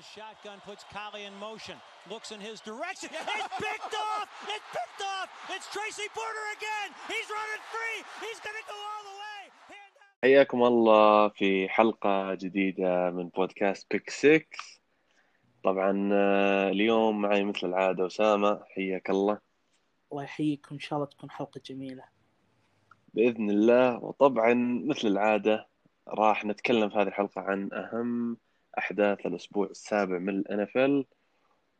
the shotgun, puts Collie in motion, looks in his direction. It's picked off! It's picked off! It's Tracy Porter again! He's running free! He's going to go all the way! حياكم الله في حلقة جديدة من بودكاست بيك 6 طبعا آه، اليوم معي مثل العادة أسامة حياك الله الله يحييكم ان شاء الله تكون حلقة جميلة بإذن الله وطبعا مثل العادة راح نتكلم في هذه الحلقة عن أهم أحداث الأسبوع السابع من ال NFL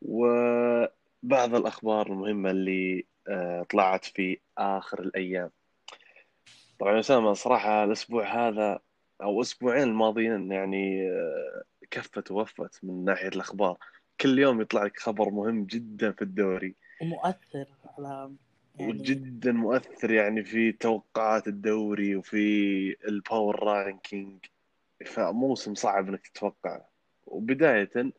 وبعض الأخبار المهمة اللي آه، طلعت في آخر الأيام. طبعا أسامة صراحة الأسبوع هذا أو أسبوعين الماضيين يعني آه، كفت ووفت من ناحية الأخبار. كل يوم يطلع لك خبر مهم جدا في الدوري. ومؤثر على يعني وجدا مؤثر يعني في توقعات الدوري وفي ال power ranking فموسم صعب إنك تتوقع. وبداية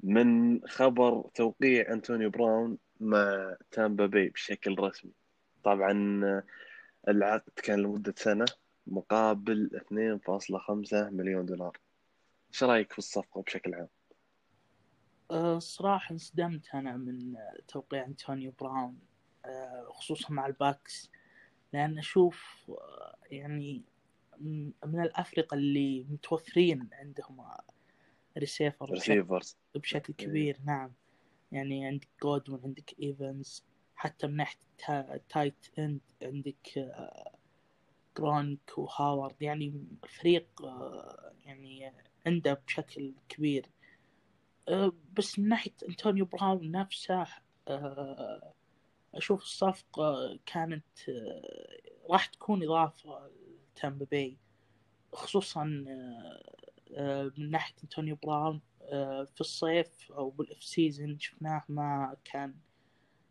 من خبر توقيع أنتونيو براون مع تامبا باي بشكل رسمي. طبعا العقد كان لمدة سنة مقابل 2.5 مليون دولار. إيش رأيك في الصفقة بشكل عام؟ آه، صراحة انصدمت أنا من توقيع أنتونيو براون آه، خصوصا مع ال Bucs. لأن أشوف آه، يعني من الأفرقة اللي متوفرين عندهم receiver receivers. بشكل كبير نعم. يعني عندك جودوين عندك ايفنز حتى من ناحيه tight end عندك آه، جرونك وهاورد يعني فريق آه، يعني عنده بشكل كبير. آه، بس من ناحية انطونيو براون نفسه آه، أشوف الصفقة كانت آه، راح تكون إضافة لتامبا باي خصوصا آه، آه، من ناحية انطونيو براون آه، في الصيف أو بال off-season شفناه ما كان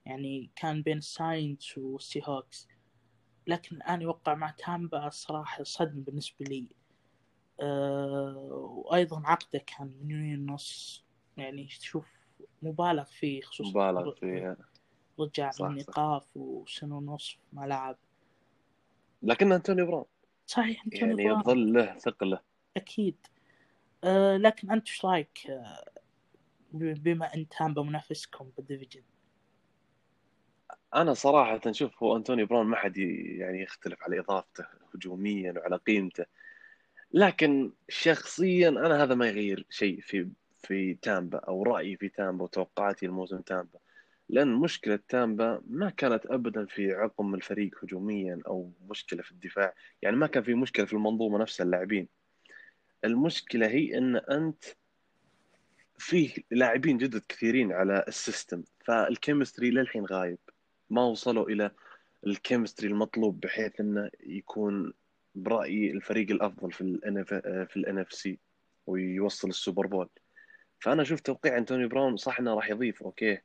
يعني كان بين ال Saints وال Seahawks لكن الان يوقع مع تامبا الصراحه صدمه بالنسبة لي. وأيضا عقده كان مليونين ونص. يعني تشوف مبالغ فيه خصوصا مبالغ فيها. رجع من. ايقاف وسنة ونص ما لعب. لكن انتوني براون. صحيح يعني يظل له ثقله أكيد. أه لكن أنت إيش رأيك؟ آه، بما أن تامبا منافسكم بال division. أنا صراحة شوف هو أنتوني براون ما حد يعني يختلف على إضافته هجوميا وعلى قيمته. لكن شخصيا أنا هذا ما يغير شيء في في تامبا أو رأيي في تامبا وتوقعاتي لموسم تامبا. لأن مشكلة تامبا ما كانت ابدا في عقم الفريق هجوميا أو مشكلة في الدفاع. يعني ما كان في مشكلة في المنظومة نفسها اللاعبين. المشكلة هي إن أنت فيه لاعبين جدد كثيرين على ال system فال chemistry للحين غايب. ما وصلوا إلى ال chemistry المطلوب بحيث إنه يكون برايي الفريق الأفضل في الان في ال NFC ويوصل ال Super Bowl. فأنا أشوف توقيع أنتوني براون صح إنه راح يضيف okay. آه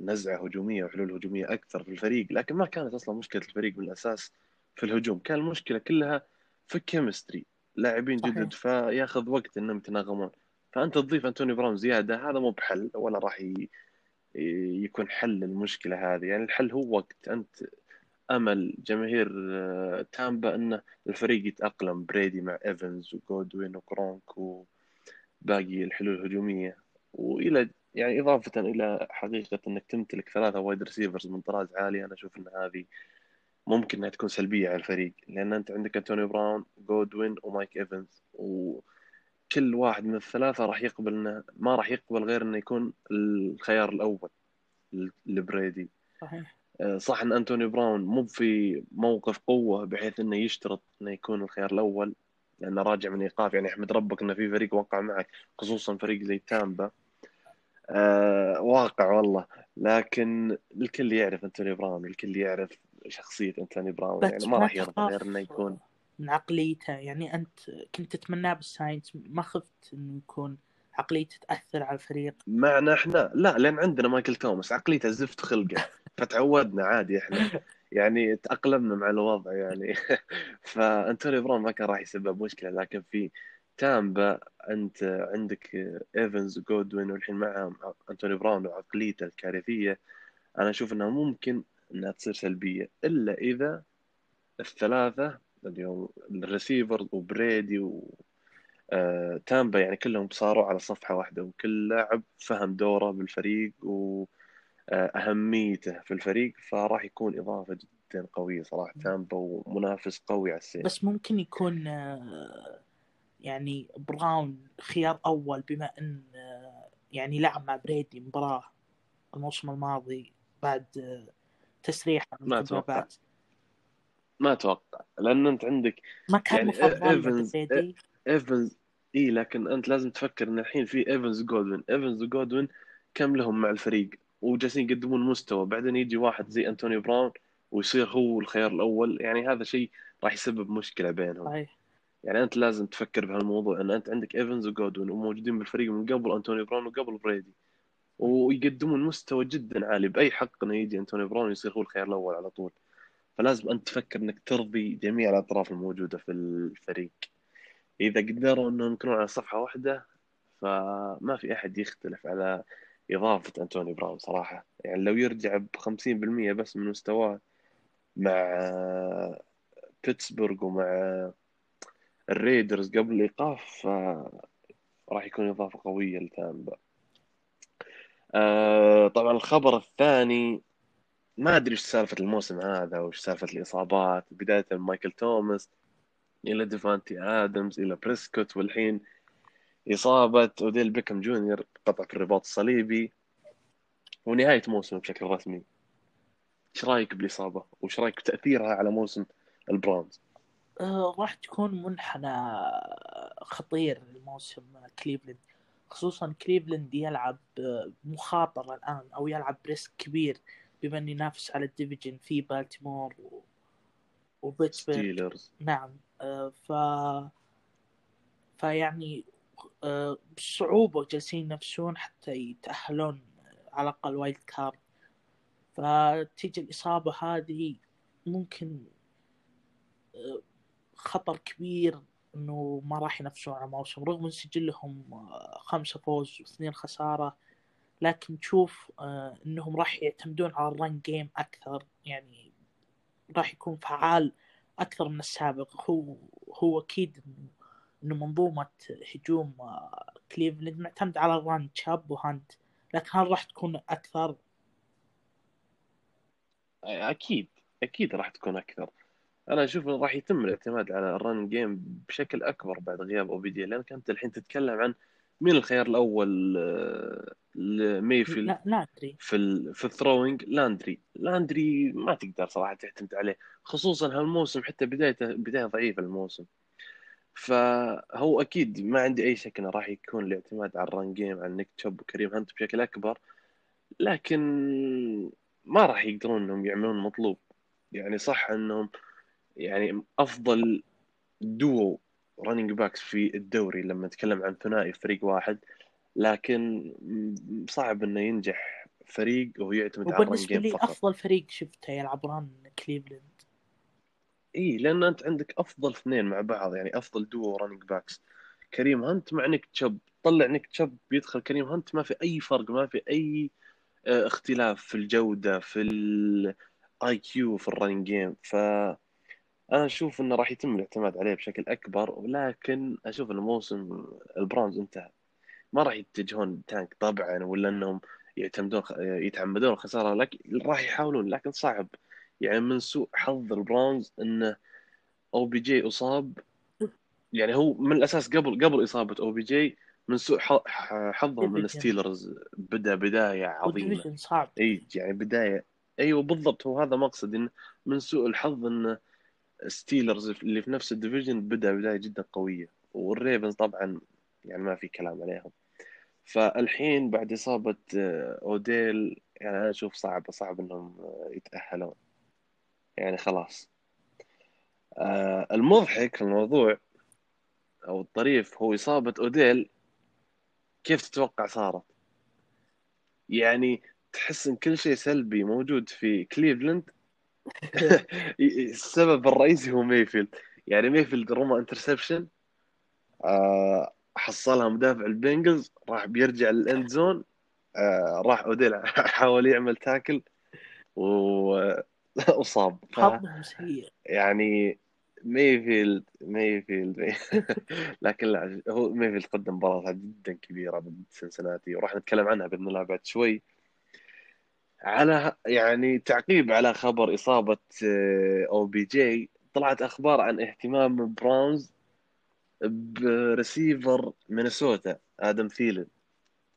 نزعة هجومية وحلول هجومية أكثر في الفريق لكن ما كانت أصلا مشكلة الفريق من الاساس في الهجوم. كان المشكلة كلها في ال chemistry لاعبين. جدد فياخذ وقت إنهم يتناغمون. فأنت تضيف أنتوني براون زيادة هذا مو بحل ولا راح ي... يكون حل المشكلة هذه. يعني الحل هو وقت. أنت أمل جماهير آه، تامبا انه الفريق يتأقلم. بريدي مع إيفنز وجودوين وكرونك وباقي الحلول الهجومية. وإلى يعني إضافة إلى حقيقة إنك تمتلك ثلاثة wide receivers من طراز عالي أنا أشوف إن هذه ممكن إنها تكون سلبية على الفريق لأن أنت عندك أنتوني براون جودوين ومايك إيفنز وكل واحد من الثلاثة راح يقبل إنه ما راح يقبل غير إنه يكون الخيار الأول لبريدي. صحيح. آه، صح إن أنتوني براون مو في موقف قوة بحيث إنه يشترط إنه يكون الخيار الأول لأنه راجع من إيقاف يعني أحمد ربك إنه في فريق وقع معك خصوصا فريق زي تامبا. آه واقع والله. لكن الكل يعرف أنتوني براون الكل يعرف شخصية أنتوني براون. يعني ما راح يرضى غير انه يكون من عقليته. يعني أنت كنت تتمناه بال Saints ما خفت إنه يكون عقليته تأثر على الفريق. معنا إحنا؟ لا لأن عندنا مايكل توماس. عقليته زفت خلقه. فتعودنا عادي إحنا. يعني تأقلمنا مع الوضع يعني. فأنتوني براون ما كان راح يسبب مشكلة لكن في تامبا أنت عندك إيفنز وجودوين والحين معهم أنتوني براون وعقليته الكارثية أنا أشوف إنها ممكن إنها تصير سلبية إلا إذا الثلاثة اللي هم ال receivers وبريدي و... آه، تامبا يعني كلهم صاروا على صفحة واحدة وكل لاعب فهم دوره بالفريق وأهميته في الفريق فراح يكون إضافة جدا قوية صراحة. تامبا ومنافس قوي على السير بس ممكن يكون آه، يعني براون خيار أول بما أن آه، يعني لعب مع بريدي مباراة الموسم الماضي بعد آه، تسريح من ما أتوقع. ما أتوقع. لأن أنت عندك ما كان يعني مفضل بريدي ايفنز إي لكن أنت لازم تفكر إن الحين في إيفنز جودوين إيفنز وجودوين كم لهم مع الفريق؟ وجالسين يقدمون مستوى. بعدين يجي واحد زي أنتوني براون ويصير هو الخيار الأول. يعني هذا شيء راح يسبب مشكلة بينهم. صحيح. يعني أنت لازم تفكر بهالموضوع إن أنت عندك ايفنز وجودوين وموجودين بالفريق من قبل انتوني براون وقبل بريدي ويقدمون مستوى جدا عالي بأي حق إنه يجي انتوني براون ويصير هو الخيار الأول على طول. فلازم أنت تفكر إنك ترضي جميع الأطراف الموجودة في الفريق. إذا قدروا إنهم يكونون على صفحة واحدة فما في أحد يختلف على إضافة انتوني براون صراحة. يعني لو يرجع ب 50% بس من مستواه مع بيتسبرغ ومع ال Raiders قبل الإيقاف ف- راح يكون إضافة قوية لتامبا. آه، طبعا الخبر الثاني ما أدري إيش سالفة الموسم هذا وش سالفة الإصابات. بداية مايكل توماس إلى ديفانتي آدمز إلى بريسكوت والحين إصابة أوديل بيكم جونيور قطع في الرباط الصليبي ونهاية موسمه بشكل رسمي. إيش رأيك بالإصابة؟ وإيش رأيك بتأثيرها على موسم ال Browns آه، راح تكون منحنى خطير لموسم كليفلند خصوصا كليفلند يلعب آه، مخاطرة الآن أو يلعب ب risk كبير بما أنه ينافس على ال division في بالتيمور و... وبيتسبرغ Steelers. نعم آه، ف فيعني آه، بصعوبة جالسين ينافسون حتى يتأهلون على الأقل wild card. فتيجي الإصابة هذه ممكن آه، خطر كبير إنه ما راح ينافسون على موسم رغم ان سجلهم آه، خمسة فوز واثنين خسارة لكن تشوف آه، إنهم راح يعتمدون على ال run game أكثر يعني راح يكون فعال أكثر من السابق. هو هو أكيد إنه منظومة هجوم آه، كليفلاند معتمد على ال run تشاب وهانت لكن هل راح تكون أكثر؟ أكيد أكيد راح تكون أكثر. أنا أشوف إنه راح يتم الاعتماد على ال run game بشكل أكبر بعد غياب أو بي جي لانك انت الحين تتكلم عن مين الخيار الأول آه، لميفيلد لا لا ادري في ال... في ال throwing لاندري. لاندري ما تقدر صراحة تعتمد عليه خصوصا هالموسم حتى بدايته بداية ضعيفة الموسم. فهو أكيد ما عندي أي شك إنه راح يكون الاعتماد على ال run game على نيك تشوب وكريم هانت بشكل أكبر لكن ما راح يقدرون إنهم يعملون المطلوب يعني صح إنهم يعني أفضل duo running backs في الدوري لما نتكلم عن ثنائي فريق واحد لكن صعب إنه ينجح فريق وهو يعتمد على ال run game لي فقط. أفضل فريق شفته يلعب run كليفلاند إي لأن أنت عندك أفضل اثنين مع بعض يعني أفضل duo running backs كريم هانت مع نيك تشب، طلع نيك تشب بيدخل كريم هانت ما في أي فرق ما في أي آه، اختلاف في الجودة في ال IQ في ال running game ف أنا أشوف إنه راح يتم الاعتماد عليه بشكل أكبر ولكن أشوف إن موسم البراونز انتهى. ما راح يتجهون tank طبعا ولا إنهم يعتمدون يتعمدون الخساره لكن راح يحاولون لكن صعب. يعني من سوء حظ البراونز انه OBJ أصاب. يعني هو من الأساس قبل قبل إصابة OBJ من سوء حظهم من ال division. الستيلرز بدا بداية عظيمة. صعب. إي يعني بداية. إيوه بالضبط. هو هذا مقصد انه من سوء الحظ إن ستيلرز اللي في نفس ال division بدأ بداية جدا قوية. والريفنز طبعا يعني ما في كلام عليهم. فالحين بعد إصابة آه، أوديل يعني أنا أشوف صعب صعب إنهم آه، يتأهلون. يعني خلاص. آه، المضحك في الموضوع أو الطريف هو إصابة أوديل. كيف تتوقع صارت؟ يعني تحس إن كل شيء سلبي موجود في كليفلاند. السبب الرئيسي هو ميفيلد. يعني ميفيلد رمى interception آه حصلها مدافع البنجلز راح بيرجع لل end zone آه راح أوديل حاول يعمل tackle و... وصاب. ف... حظهم سيء يعني ميفيلد ميفيلد مي- لكن لا هو ميفيلد قدم مباراة جدا كبيرة ضد سنسناتي وراح نتكلم عنها بإذن الله بعد شوي. على يعني تعقيب على خبر إصابة آه، OBJ. طلعت أخبار عن اهتمام براونز برسيفر مينيسوتا آدم ثيلن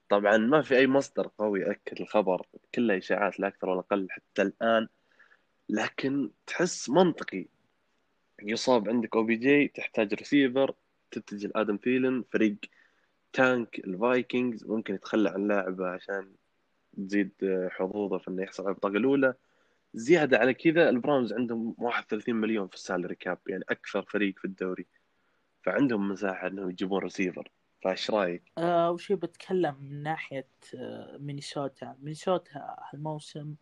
طبعا ما في أي مصدر قوي يأكد الخبر كلها إشاعات لا أكثر ولا أقل حتى الآن. لكن تحس منطقي. يصاب عندك OBJ تحتاج ريسيفر تتجه لآدم ثيلن فريق tank الفايكنجز ممكن يتخلى عن لاعبه عشان تزيد حظوظه في إنه يحصل على البطاقه الأولى. زيادة على كذا البراونز عندهم 31 مليون في ال salary cap يعني أكثر فريق في الدوري. فعندهم مساحة إنهم يجيبون ريسيفر فإيش رأيك؟ آه وشي بتكلم من ناحية آه مينيسوتا. مينيسوتا هالموسم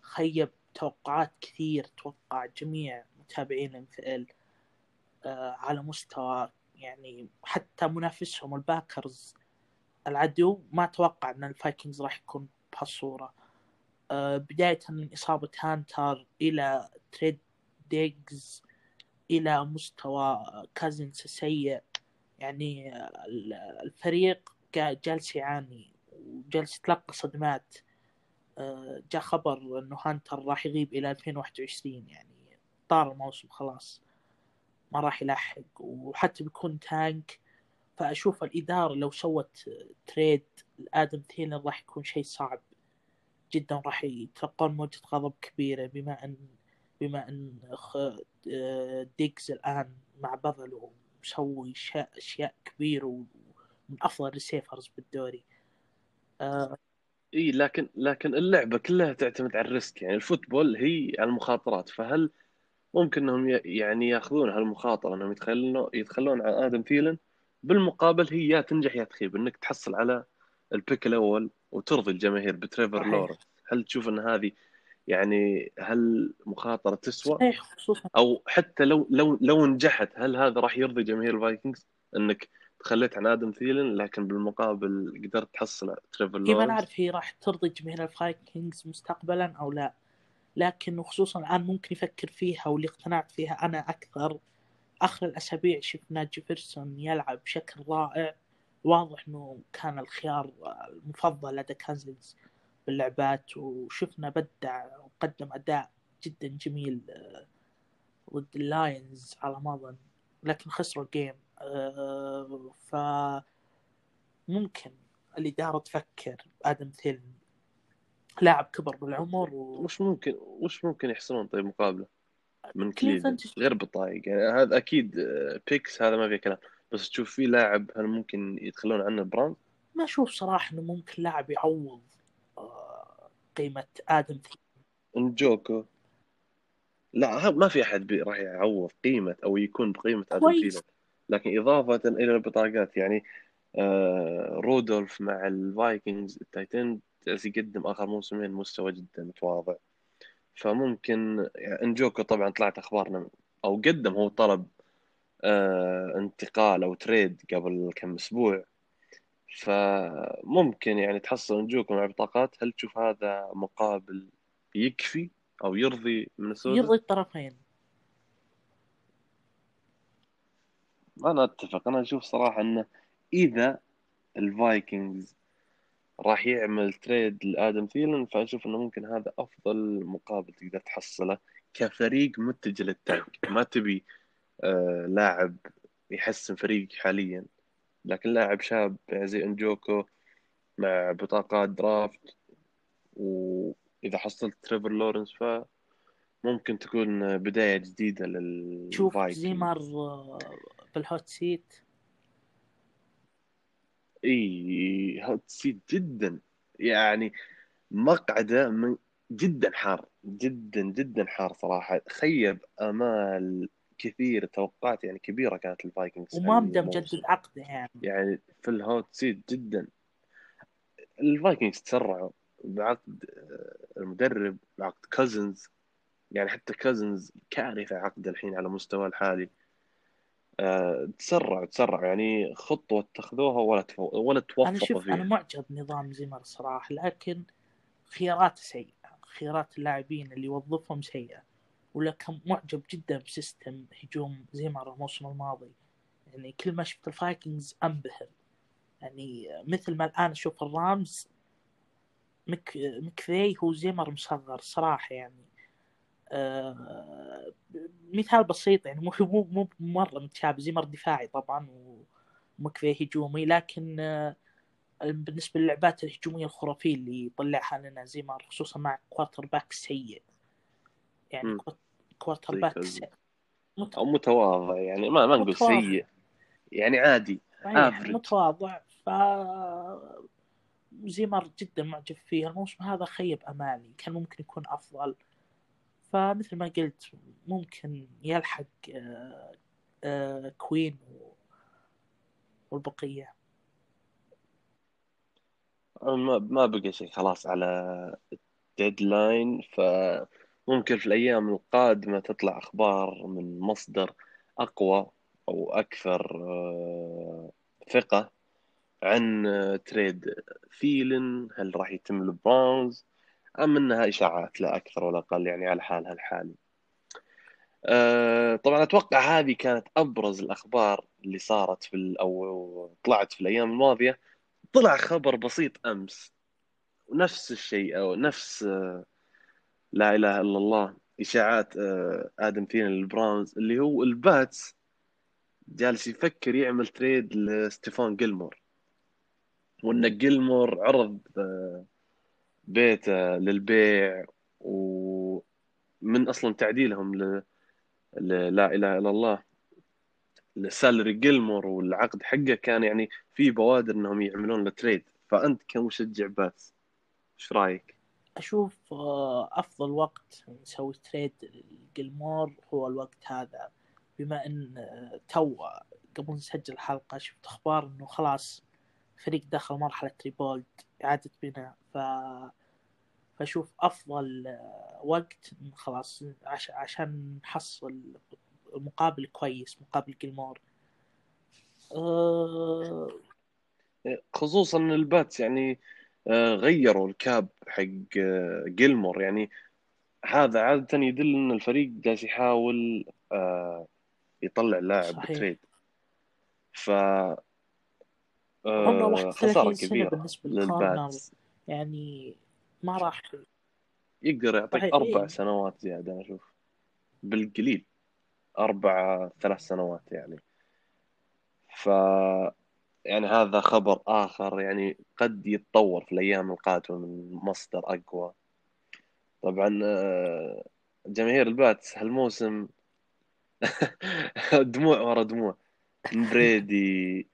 خيب توقعات كثير توقع جميع متابعين ال آه على مستوى يعني حتى منافسهم الباكرز. العدو ما توقع إن الفايكنجز راح يكون بهالصورة. آه بداية من إصابة هانتر إلى trade ديجز إلى مستوى كازنس السيء. يعني ال- الفريق جالس يعاني وجالس يتلقى صدمات. آه، جاء خبر إنه هانتر راح يغيب إلى 2021 يعني طار الموسم خلاص ما راح يلحق وحتى بيكون tank فأشوف الإدارة لو سوت trade لآدم ثيلن راح يكون شيء صعب جدا راح يتلقون موجة غضب كبيرة بما ان بما أن ديجز الآن مع بفلو ومسوي أشياء كبيرة ومن أفضل ال receivers بالدوري. آه، إي لكن لكن اللعبة كلها تعتمد على ال risk. يعني ال football هي على المخاطرات. فهل ممكن إنهم يعني يأخذون هالمخاطرة إنهم يتخلون يتخلون عن آدم ثيلن بالمقابل هي يا تنجح يا تخيب إنك تحصل على ال pick الأول وترضي الجماهير بتريفر لورنس. هل تشوف إن هذه يعني هل مخاطرة تسوى؟ صحيح أو حتى لو لو لو نجحت هل هذا راح يرضي جماهير الفايكنجز إنك تخليت عن آدم ثيلن لكن بالمقابل قدرت تحصل تريفر ما لورنس؟ نعرف هي راح ترضي جماهير الفايكنجز مستقبلا أو لا. لكن وخصوصا الآن ممكن يفكر فيها واللي اقتنعت فيها أنا أكثر. آخر الأسابيع شفنا جيفرسون يلعب بشكل رائع. واضح إنه كان الخيار المفضل لدى كازنز باللعبات وشفنا بدع وقدم أداء جدا جميل آه، ضد اللاينز على ما اظن لكن خسروا ال game. آه، ف ممكن الإدارة تفكر آدم ثيلن لاعب كبر بالعمر و... وش ممكن وش ممكن يحصلون طيب مقابله؟ من كليفلاند غير بطايق. يعني هذا أكيد آه، picks هذا ما فيه كلام. بس تشوف في لاعب هل ممكن يتخلون عنه براونز ما أشوف صراحة إنه ممكن لاعب يعوض آه، قيمة آدم ثيلن نجوكو. لا ما في أحد راح يعوض قيمة أو يكون بقيمة آدم. ثيلن لكن إضافة إلى البطاقات يعني آه رودولف مع ال Vikings ال tight end يقدم آخر موسمين مستوى جدا متواضع. فممكن يعني انجوكو طبعا طلعت أخبار إنه أو قدم هو طلب آه انتقال أو trade قبل كم أسبوع. فممكن يعني تحصل انجوكو مع بطاقات. هل تشوف هذا مقابل يكفي أو يرضي مينيسوتا؟ يرضي الطرفين. أنا أتفق. أنا أشوف صراحة إنه إذا ال Vikings راح يعمل trade لآدم ثيلن فأشوف إنه ممكن هذا أفضل مقابل تقدر تحصله كفريق متجه لل tank ما تبي آه لاعب يحسن فريق حاليا. لكن لاعب شاب زي إنجوكو مع بطاقات draft وإذا حصلت تريفر لورنس فممكن تكون بداية جديدة تشوف لل Vikings زيمر آه، بال hot seat. اي hot seat جدا. يعني مقعده من جدا حار جدا جدا حار صراحة. خيب آمال كثير توقعات يعني كبيرة كانت ال Vikings وما بدا. مجدد عقده يعني. يعني في ال hot seat جدا. ال Vikings تسرعوا بعقد آه، المدرب بعقد كوزنز. يعني حتى كوزنز كارثة عقد الحين على مستوى الحالي. تسرعوا تسرعوا يعني خطوة اتخذوها ولا تفو... ولا أنا توفقوا شوف فيها. أنا معجب بنظام زيمر صراحة لكن خياراته سيئة خيارات اللاعبين اللي يوظفهم سيئة. ولا كان معجب جدا ب system هجوم زيمر الموسم الماضي. يعني كل ما شفت ال Vikings أنبهر. يعني مثل ما الآن أشوف ال Rams مك مكفي هو زيمر مصغر صراحة يعني. مثال بسيط يعني مو مو مو مرة متشابه زيمر دفاعي طبعا ومكفي هجومي لكن آه بالنسبة للعبات الهجومية الخرافية اللي يطلعها لنا زيمر خصوصا مع quarterback سيء يعني مم. quarterback سيء أو متواضع يعني ما ما نقول. سيء يعني عادي Average. متواضع ف زيمر جدا معجب فيه الموسم هذا خيب أمالي كان ممكن يكون أفضل فمثل ما قلت ممكن يلحق آه، آه، كوين و- والبقية. ما بقى شيء خلاص على ال deadline فممكن في الأيام القادمة تطلع أخبار من مصدر أقوى أو أكثر آه، ثقة عن تريد ثيلن هل راح يتم البراونز أم أنها إشاعات لا أكثر ولا أقل يعني على حالها الحالي. آه، طبعا أتوقع هذه كانت أبرز الأخبار اللي صارت في أو طلعت في الأيام الماضية. طلع خبر بسيط أمس. ونفس الشيء أو نفس آه، لا إله إلا الله إشاعات آه، آدم ثيلن لل Browns اللي هو ال Pats جالس يفكر يعمل trade لستيفان جيلمور. وإن جيلمور عرض آه، بيته للبيع ومن أصلا تعديلهم ل... ل... لا إله إلا الله. ل salary جيلمور والعقد حقه كان يعني في بوادر إنهم يعملون له trade. فأنت كمشجع Pats إيش رأيك؟ أشوف آه، أفضل وقت نسوي trade لجلمور هو الوقت هذا. بما إن آه، تو قبل نسجل الحلقة شفت أخبار إنه خلاص فريق دخل مرحلة rebuild. اعاده بناء ف فاشوف أفضل آه، وقت خلاص عش... عشان نحصل مقابل كويس مقابل جلمور أه... خصوصا ال Pats يعني آه، غيروا ال cap حق آه، جيلمور. يعني هذا عادة يدل إن الفريق جالس يحاول آه، يطلع لاعب. ب trade. ف عمره آه، 31 خسارة سنة كبيرة بالنسبة لل corner لل Pats يعني ما راح يقدر يعطيك صحيح، أربع إيه. سنوات زيادة أنا أشوف. بالقليل. أربع ثلاث سنوات يعني. ف يعني هذا خبر آخر يعني قد يتطور في الأيام القادمة من مصدر أقوى. طبعا آه، جماهير ال Pats هالموسم دموع ورا دموع. برادي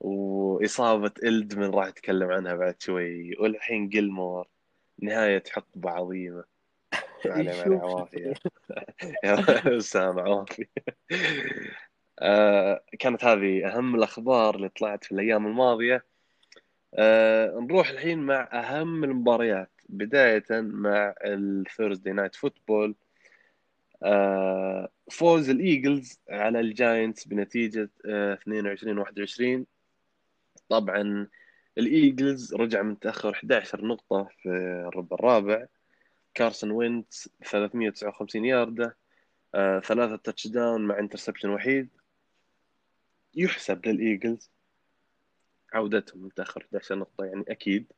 وإصابة إلدمن راح أتكلم عنها بعد شوي. والحين جيلمور نهاية حقبة عظيمة. ما عليه ما عليه شوف- عوافي سامع عوافي آه، كانت هذه أهم الأخبار اللي طلعت في الأيام الماضية. آه، نروح الحين مع أهم المباريات بداية مع ال Thursday Night Football آه، فوز ال Eagles على ال Giants بنتيجة آه، 22 21 طبعا ال Eagles رجع متأخر 11 نقطة في الربع الرابع. كارسون وينتس 359 ياردة آه، ثلاثة touchdown مع interception وحيد. يحسب لل Eagles عودتهم متأخر 11 نقطة يعني أكيد.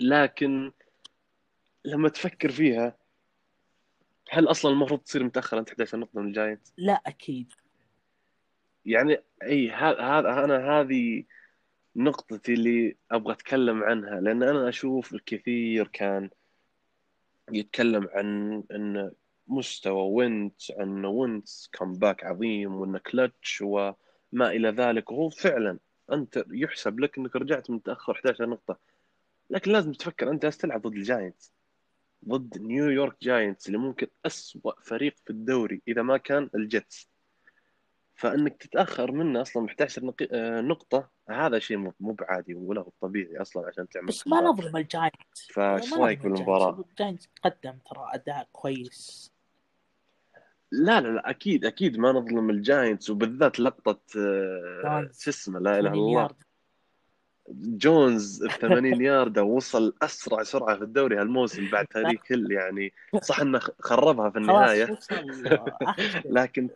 لكن لما تفكر فيها هل أصلا المفروض تصير متأخر أنت 11 نقطة من ال Giants؟ لا أكيد. يعني إي هذا أنا هذه نقطتي اللي أبغى أتكلم عنها لأن أنا أشوف الكثير كان يتكلم عن إن مستوى وينتس عن وينتس comeback عظيم وانه كلتش وما إلى ذلك. وهو فعلا أنت يحسب لك إنك رجعت متاخر 11 نقطة. لكن لازم تفكر أنت تلعب ضد ال Giants ضد نيويورك جاينتس اللي ممكن أسوأ فريق في الدوري إذا ما كان الجيتس. فإنك تتأخر منه أصلا ب 11 نقي- آه، نقطة هذا شيء مو بعادي ولا هو طبيعي أصلا عشان تعمل بس ما. نظلم الجاينتس فايش رايك بالمباراة؟ الجاينتس قدم ترى أداء كويس لا لا لا أكيد أكيد ما نظلم الجاينتس وبالذات لقطة آه،. شو اسمه لا إله إلا 80 الله جونز ال 80 يارد وصل أسرع سرعة في الدوري هالموسم بعد تايريك هيل يعني صح إنه خربها في النهاية آه،. لكن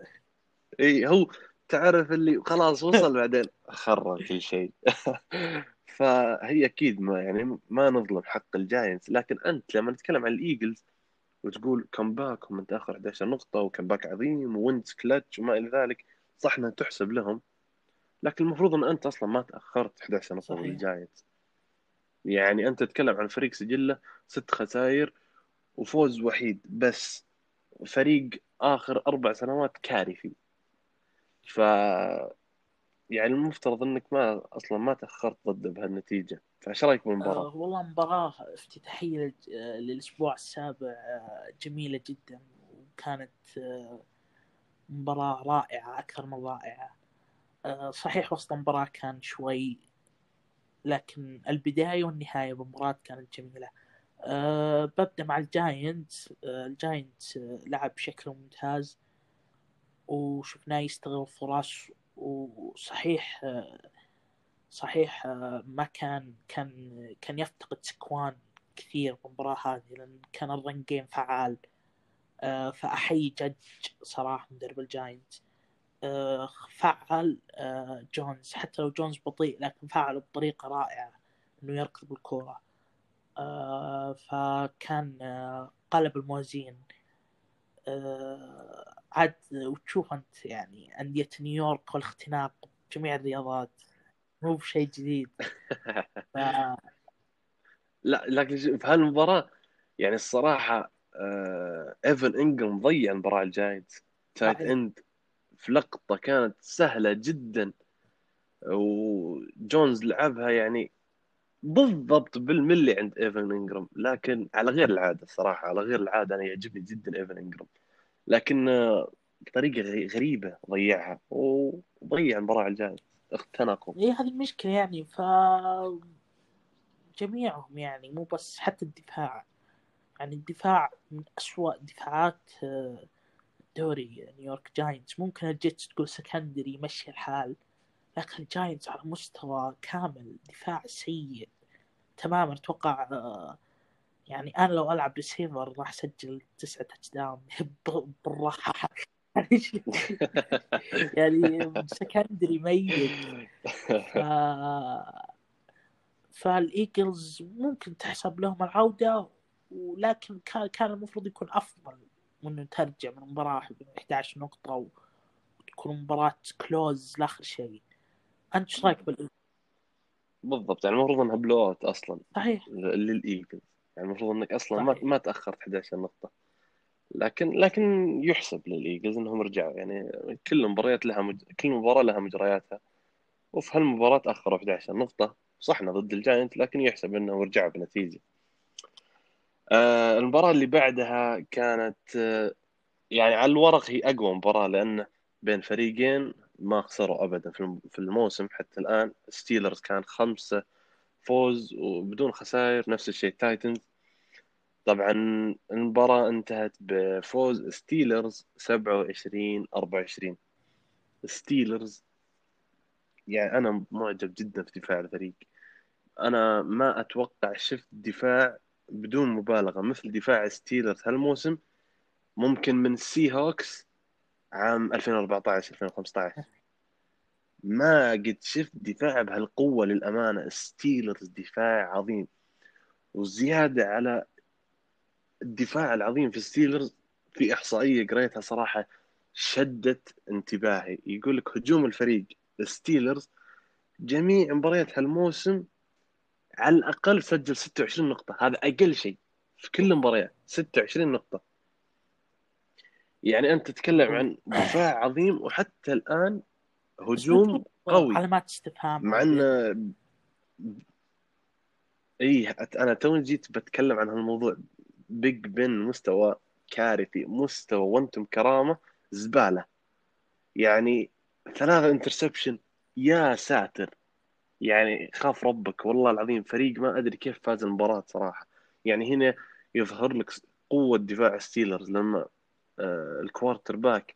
إي هو تعرف اللي خلاص وصل بعدين خرب كل شيء. فهي أكيد ما يعني ما نظلم حق الجاينتس لكن أنت لما نتكلم عن الإيجلز وتقول comeback هم متاخر 11 نقطة و comeback عظيم و wins clutch وما إلى ذلك صح إنها تحسب لهم لكن المفروض إن أنت أصلا ما تأخرت 11 نقطة صحيح. للجاينتس يعني أنت تتكلم عن فريق سجله ست خسائر وفوز وحيد بس فريق آخر أربع سنوات كارثي. ف يعني المفترض إنك ما أصلا ما تأخرت ضده بهالنتيجة. فايش رأيك بالمباراة؟ آه، والله للج- آه، للأسبوع السابع آه، جميلة جدا وكانت آه، مباراة رائعة أكثر من رائعة. آه، صحيح وسط المباراة كان شوي لكن البداية والنهاية بالمباراة كانت جميلة. أه ببدأ مع الجاينتس. الجاينتس آه، لعب بشكل ممتاز. وشفناه يستغل فرص وصحيح صحيح ما كان كان كان يفتقد سكوان كثير بالمباراة هذه لأن كان ال run game فعال. آه، فأحيي جادج صراحة مدرب الجاينتس. آه، فعل آه، جونز حتى لو جونز بطيء لكن فعل بطريقة رائعة إنه يركض بالكورة. فكان قلب الموازين. عاد وتشوف أنت يعني أندية نيويورك والاختناق بجميع الرياضات مو بشيء جديد. ف... لا لكن في هالمباراة يعني الصراحة آه إيفن انجرام ضيع مباراه الجاينتس tight. end في لقطة كانت سهلة جدا. وجونز لعبها يعني بالضبط بالملي عند إيفن إنجرام. لكن على غير العادة الصراحة على غير العادة أنا يعجبني جدا إيفن إنجرام. لكن بطريقة غري- غريبة ضيعها وضيع المباراه الجاينتس اختنقوا هي هذه المشكلة يعني ف جميعهم يعني مو بس حتى الدفاع. يعني الدفاع من أسوأ دفاعات آه، دوري نيويورك جاينتس. ممكن الجيتس تقول secondary يمشي الحال لكن الجاينتس على مستوى كامل دفاع سيء تماما. أتوقع آه، يعني أنا لو ألعب ريسيفر راح أسجل تسعة touchdown بالراحة. يعني secondary ميت. ف... فالإيجلز ممكن تحسب لهم العودة ولكن كان كان المفروض يكون أفضل من ترجع من مباراة ب 11 نقطة وتكون مباراة close لآخر شيء. أنت إيش رأيك بال بالضبط يعني المفروض إنها blowout أصلا. صحيح. للإيجلز. يعني المفروض إنك أصلا ما. ما تأخرت 11 نقطه لكن لكن يحسب للإيجلز إنهم رجعوا. يعني كل المباريات لها مج... كل مباراة لها مجرياتها. وفي هالمباراة تاخروا 11 نقطه صح إنه ضد الجاينت لكن يحسب إنهم رجعوا بنتيجة. آه المباراة اللي بعدها كانت آه يعني على الورق هي أقوى مباراة لأن بين فريقين ما خسروا ابدا في الموسم حتى الآن. ستيلرز كان خمسة فوز وبدون خسائر نفس الشيء تايتنز. طبعا المباراة انتهت بفوز ستيلرز 27 24 ستيلرز يعني أنا معجب جدا في دفاع الفريق. أنا ما أتوقع شفت دفاع بدون مبالغة مثل دفاع ستيلرز هالموسم ممكن من السي هوكس عام 2014 2015 ما قد شفت دفاع بهالقوة للأمانة. ستيلرز دفاع عظيم. وزيادة على الدفاع العظيم في ستيلرز في إحصائية قريتها صراحة شدت انتباهي. يقول لك هجوم الفريق ستيلرز جميع مباريات هالموسم على الأقل سجل 26 نقطة. هذا أقل شيء في كل المباريات 26 نقطة. يعني أنت تتكلم عن دفاع عظيم. وحتى الآن هجوم قوي. علامات استفهام مع انه اي أنا توني جيت بتكلم عن هالموضوع. بيج بن مستوى كارثي مستوى وأنتم كرامة زبالة. يعني ثلاثة انترسبشن يا ساتر. يعني خاف ربك والله العظيم فريق ما أدري كيف فاز المباراة صراحة. يعني هنا يظهر لك قوة دفاع ستيلرز لما آه، الكوارتر باك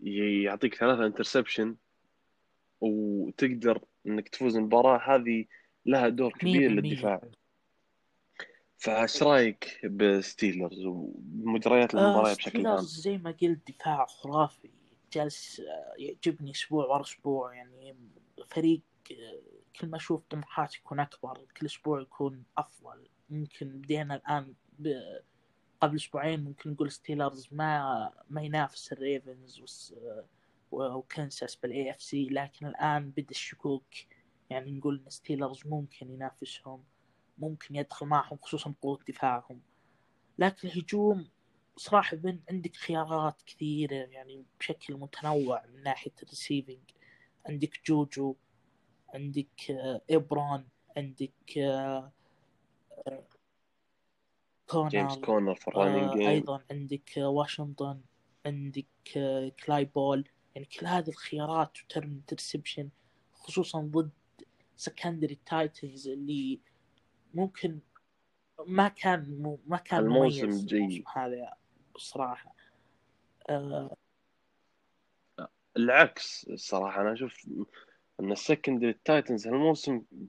يعطيك ثلاثة interception وتقدر إنك تفوز المباراة هذه لها دور كبير 100% للدفاع. فايش رأيك بستيلرز ومجريات المباراة آه بشكل عام؟ ستيلرز زي ما قلت دفاع خرافي جالس آه، يعجبني أسبوع ورا أسبوع يعني فريق آه، كل ما أشوف طموحات يكون أكبر كل أسبوع يكون أفضل. ممكن بدينا الآن ب... قبل أسبوعين ممكن نقول ستيلرز ما ما ينافس الريفنز وس... وكنساس بال AFC لكن الآن بدا الشكوك. يعني نقول إن ستيلرز ممكن ينافسهم ممكن يدخل معهم خصوصا قوة دفاعهم. لكن الهجوم صراحة بن عندك خيارات كثيرة يعني بشكل متنوع من ناحية ال receiving عندك جوجو عندك آه، إبران عندك آه، آه، جيمس كونر كونر في أيضا عندك واشنطن عندك كلاي بول يعني كل هذه الخيارات وترمي interception خصوصا ضد secondary تايتنز اللي ممكن ما كان مو ما كان الموسم مميز جيد. هذا الصراحة آه العكس الصراحه أنا أشوف إن ال secondary تايتنز هالموسم أنا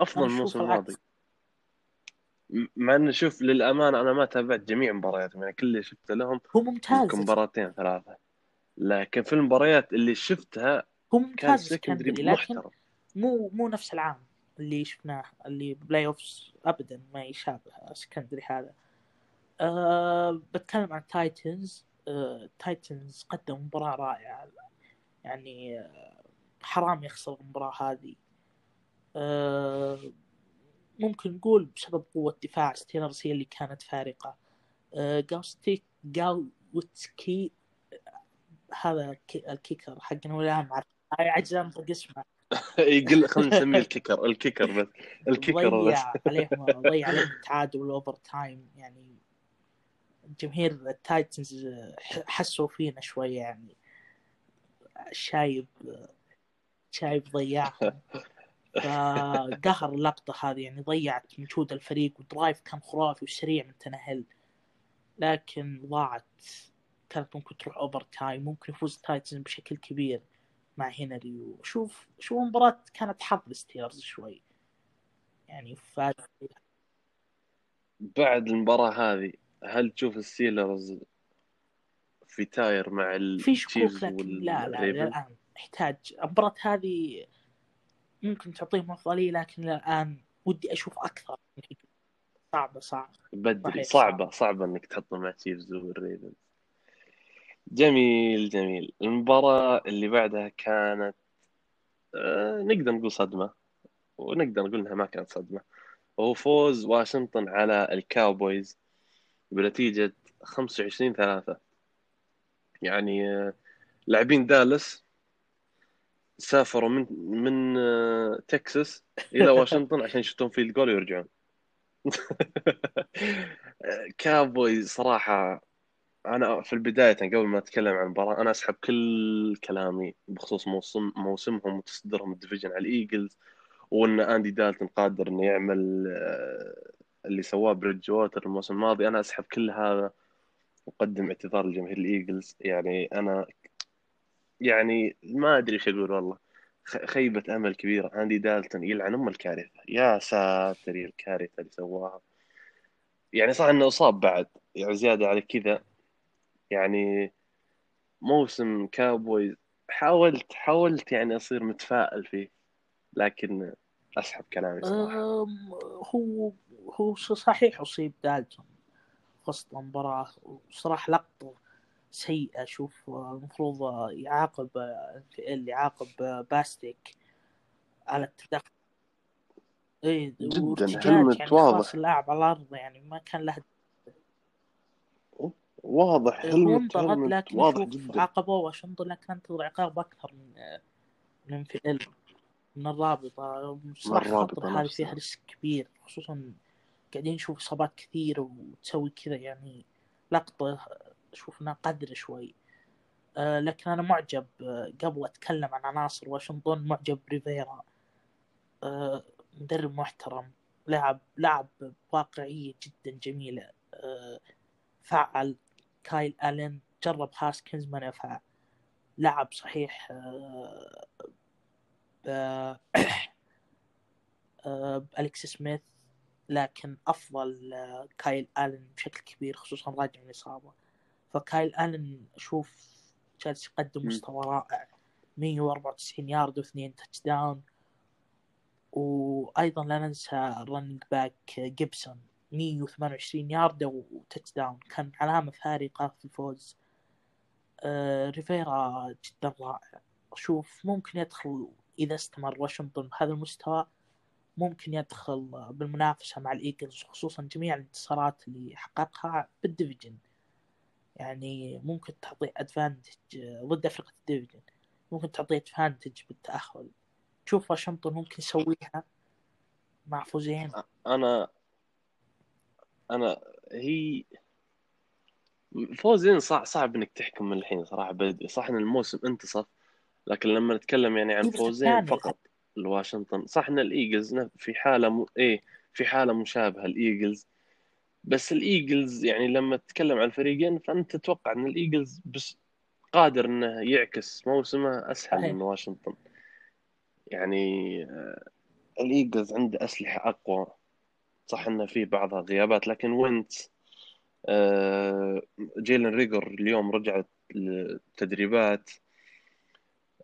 أشوف الموسم العكس. الماضي مع انه شوف للأمانة أنا ما تابعت جميع مبارياتهم يعني كل اللي شفته لهم هو ممتاز مباراتين ثلاثة لكن في المباريات اللي شفتها هو كان ممتاز secondary secondary لكن محترم. مو مو نفس العام اللي شفناه بال playoffs ابدا ما يشابه secondary هذا. أه بتكلم عن تايتنز أه تايتنز قدم مباراة رائعة. يعني أه حرام يخسر المباراة هذه. أه ممكن نقول بسبب قوة دفاع ستيلرز هي اللي كانت فارقة. أه جاوستيك جاوتسكي هذا كي- ال kicker حقنا ولا ما اعرف عجز انطق اسمه. يقل خلينا نسميه ال kicker ال kicker بس. ال kicker بس ضيع عليهم ضيع عليهم التعادل وال overtime يعني جماهير التايتنز حسوا فينا شوية يعني شايب شايب ضيعهم فقهر اللقطة هذه يعني ضيعت مجهود الفريق و drive كان خرافي وسريع من تانيهيل لكن ضاعت كانت ممكن تروح overtime ممكن يفوز تايتنز بشكل كبير مع هنري وشوف شوف المباراة كانت حظ ستيلرز شوي. يعني فاز. بعد المباراة هذه هل تشوف الستيلرز في tier مع في شكوك لكن لا لا الان يحتاج المباراة هذه ممكن تعطيهم افضلية لكن الان ودي أشوف أكثر. صعبة صعبة. بدري. صعبة صعبة. إنك تحطه مع تشيفز والريفنز جميل جميل. المباراة اللي بعدها كانت آه نقدر نقول صدمة ونقدر نقول إنها ما كانت صدمة. وهو فوز واشنطن على الكاوبويز بنتيجة 25 3 يعني آه لاعبين دالاس سافروا من من آه تكساس إلى واشنطن عشان يشوتون field goal ويرجعون. كاوبويز صراحة أنا في البداية قبل ما أتكلم عن المباراة أنا أسحب كل كلامي بخصوص موسم موسمهم وتصدرهم ال division على الإيجلز وإن أندي دالتون قادر إنه يعمل آه، اللي سواه بريدج ووتر الموسم الماضي أنا أسحب كل هذا وأقدم اعتذار لجماهير الإيجلز. يعني أنا يعني ما أدري إيش أقول والله. خيبة أمل كبيرة. أندي دالتون يلعن أم الكارثة. يا ساتر الكارثة اللي سواها. يعني صح إنه اصاب بعد. يعني زيادة على كذا يعني موسم كاوبويز حاولت حاولت يعني أصير متفائل فيه لكن أسحب كلامي صراحة. هو هو صحيح أصيب دالتون وسط المباراة وصراحة لقطة سيئة. أشوف المفروض يعاقب اللي يعاقب باستيك على التدخل. إيه جداً، هلمت يعني واضح. اللاعب على الأرض يعني ما كان له واضح helmet helmet لكن واضح جدا. عاقبوه واشنطن لكن انتظر عقاب أكثر من من NFL من الرابطة. صراحة الرابطة خطر نفسها. فيها risk كبير خصوصا قاعدين نشوف إصابات كثير وتسوي كذا يعني لقطة أشوف إنها قذرة شوي. آه لكن أنا معجب آه قبل أتكلم عن عناصر واشنطن معجب بريفيرا آه مدرب محترم لاعب لاعب بواقعية جدا جميلة. آه فعل. كايل ألين جرب هاسكنز ما نفع لعب صحيح آه آه، بأليكس سميث لكن أفضل آه، كايل آلن بشكل كبير خصوصا راجع من الإصابة فكايل آلن أشوف جالس يقدم مستوى رائع. 194 يارد واثنين touchdown وأيضا لا ننسى ال running back جيبسون 128 يارد و touchdown كان علامة فارقة في الفوز. آه ريفيرا جدا رائع. أشوف ممكن يدخل إذا استمر واشنطن بهذا المستوى ممكن يدخل بالمنافسة مع الإيجلز خصوصا جميع الانتصارات اللي حققها بال division. يعني ممكن تعطي advantage ضد فرق ال division. ممكن تعطي advantage بالتأهل. تشوف واشنطن ممكن يسويها مع فوزين. أنا أنا هي فوزين صعب صعب إنك تحكم من الحين صراحة بدري صح إن الموسم انتصف لكن لما نتكلم يعني عن فوزين فقط لواشنطن صح إن الإيجلز في حالة م... إيه في حالة مشابهة الإيجلز. بس الإيجلز يعني لما تتكلم عن الفريقين فأنت تتوقع إن الإيجلز بس قادر إنه يعكس موسمه أسهل من واشنطن. يعني آه، ال Eagles عنده أسلحة أقوى. صح إنه في بعضها غيابات لكن وينتز آه، جيلن ريجر اليوم رجعت التدريبات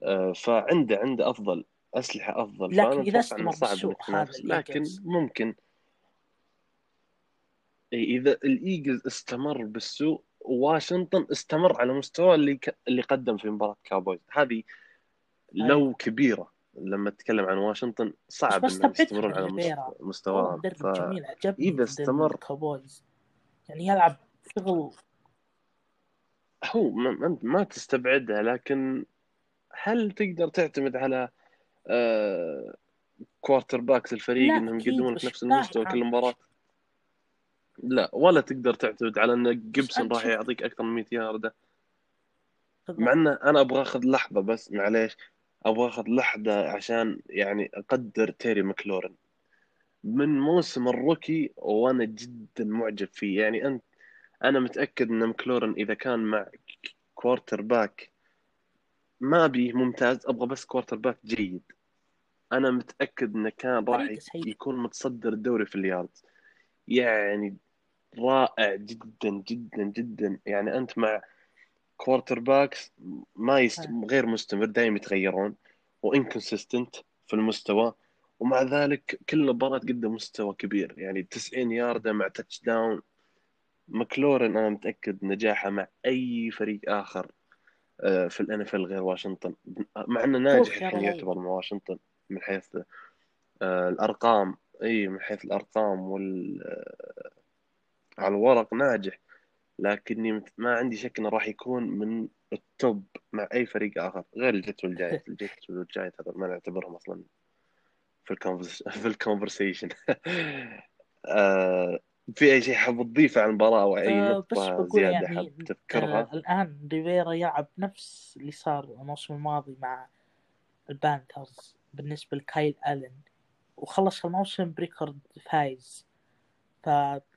آه، فعنده عنده أفضل أسلحة أفضل. لكن إذا استمر صعب لكن ممكن. إذا ال Eagles استمر بالسوء واشنطن استمر على مستوى اللي ك... اللي قدم في مباراة Cowboys. هذه لو كبيرة. لما تتكلم عن واشنطن صعب إنهم يستمرون على مستوى ف... جميل عجبني إذا استمر Cowboys يعني يلعب شغل هو ما, ما تستبعدها لكن هل تقدر تعتمد على آه quarterbacks الفريق إنهم يقدمون لك نفس المستوى كل مباراة؟ لا ولا تقدر تعتمد على إن جيبسون راح يعطيك أكثر من 100 ياردة. مع إنه أنا أبغى آخذ لحظة بس معليش. أبغى أخذ لحظة عشان يعني أقدر تيري مكلورن من موسم ال rookie وأنا جدا معجب فيه. يعني انت أنا متأكد إن مكلورن إذا كان مع quarterback ما بيه ممتاز أبغى بس quarterback جيد. أنا متأكد انه كان راح يكون متصدر الدوري في اليارد. يعني رائع جدا جدا جدا. يعني أنت مع quarterbacks ما يست... غير مستمر دائما يتغيرون و inconsistent في المستوى. ومع ذلك كل مباراة قدم مستوى كبير. يعني 90 ياردة مع touchdown مكلورن أنا متأكد نجاحه مع أي فريق آخر آه، في ال NFL غير واشنطن. مع إنه ناجح الحين يعتبر مع واشنطن من حيث آه، الأرقام. إي من حيث الأرقام وال آه، على الورق ناجح. لكني ما عندي شك إنه راح يكون من ال top مع أي فريق آخر غير الجيت والجايت الجيت والجايت هذا ما نعتبرهم أصلا في ال convers في ال conversation آه في أي شيء حاب تضيفه عن المباراة أو أي آه نقطة زيادة يعني حاب تذكرها؟ آه الآن ريفيرا يلعب نفس اللي صار الموسم الماضي مع ال Panthers بالنسبة لكايل آلن وخلص الموسم ب record five. ف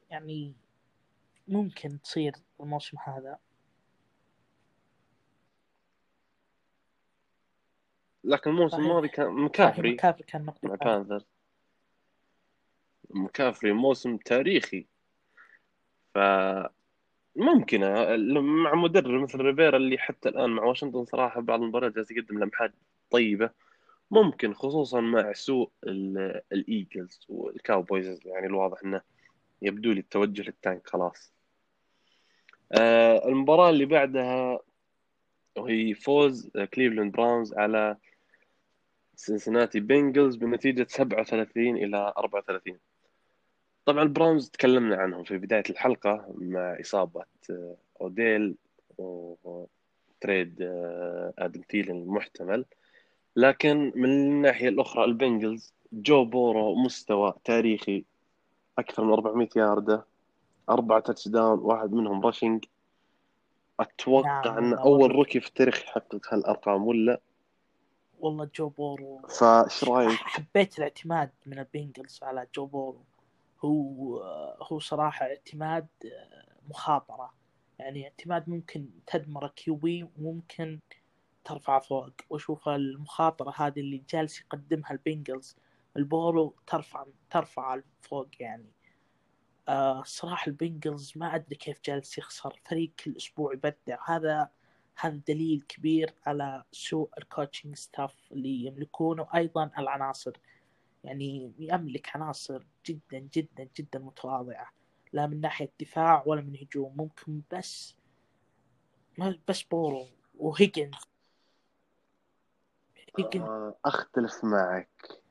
يعني ممكن تصير الموسم هذا. لكن الموسم الماضي كان مكافري. مكافري كان نقطة مع Panthers مكافري موسم تاريخي. ف ممكن مع مدرب مثل ريفيرا اللي حتى الآن مع واشنطن صراحة بعض المباريات جالس يقدم لمحات طيبة. ممكن خصوصا مع سوء ال Eagles وال Cowboys يعني الواضح إنه يبدو لي التوجه لل tank خلاص. آه المباراة اللي بعدها وهي فوز كليفلاند Browns على سنسناتي Bengals بنتيجة 37 إلى 34 طبعا ال Browns تكلمنا عنهم في بداية الحلقة مع إصابة آه، أوديل و trade آه، آدم تيلن المحتمل. لكن من الناحية الأخرى ال Bengals جو بورو مستوى تاريخي أكثر من 400 ياردة. أربعة touchdown واحد منهم rushing أتوقع أنه أول rookie في التاريخ يحقق هالأرقام ولا؟ والله جو بورو. فإيش رأيك؟ حبيت الاعتماد من ال Bengals على جو بورو. هو هو صراحة اعتماد مخاطرة يعني اعتماد ممكن تدمر QB وممكن ترفع فوق. وأشوف المخاطره هذه اللي جالس يقدمها ال Bengals لبورو ترفع ترفع فوق يعني. آه صراحة ال Bengals ما أدري كيف جالس يخسر. فريق كل أسبوع يبدع. هذا هذا دليل كبير على سوء ال coaching staff اللي يملكونه وأيضا العناصر. يعني يملك عناصر جدا جدا جدا متواضعة. لا من ناحية دفاع ولا من هجوم ممكن بس بس بورو وهيجنز. هيجنز آه أختلف معك.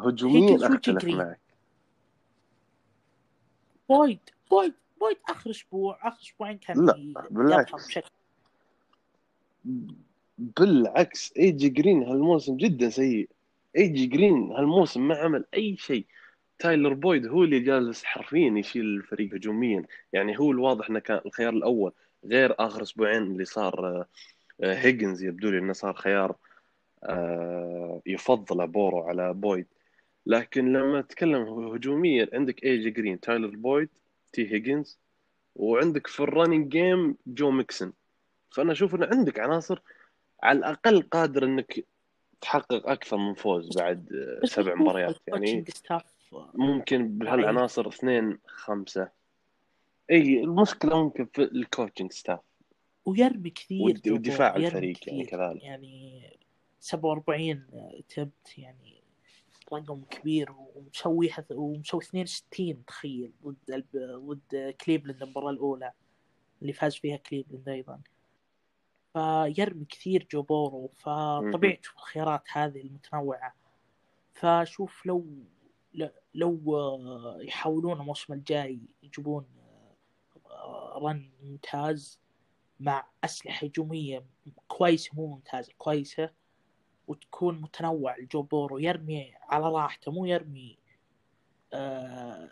هجوميا أختلف معك. وايد وايد وايد آخر أسبوع آخر أسبوعين كان لا بالعكس. بشكل بالعكس ايجي جرين هالموسم جدا سيء. ايجي جرين هالموسم ما عمل أي شيء. تايلر بويد هو اللي جالس حرفيا يشيل الفريق هجوميا. يعني هو الواضح إنه كان الخيار الأول. غير آخر أسبوعين اللي صار هيجنز يبدو لي إنه صار خيار آه، يفضل بورو على بويد. لكن لما تتكلم هجوميا عندك ايجي جرين تايلر بويد تي هيجنز وعندك في ال running game جو ميكسن فأنا أشوف إن عندك عناصر على الأقل قادر إنك تحقق أكثر من فوز بعد سبع مباريات. يعني ممكن بهالعناصر اثنين خمسة. إي المشكلة ممكن في ال coaching staff ويرمي كثير ودفاع الفريق يعني كذلك. يعني 47 attempt يعني رقم كبير ومسوي حث... ومسوي 62 تخيل. ضد ضد كليفلاند المباراه الأولى اللي فاز فيها كليفلاند أيضا. فيرمي كثير جو بورو. فطبيعي تشوف الخيارات هذه المتنوعة. فشوف لو لو يحاولون الموسم الجاي يجيبون run ممتاز مع أسلحة هجومية كويسة مو ممتازة كويسة وتكون متنوع. الجو بورو يرمي على راحته مو يرمي آه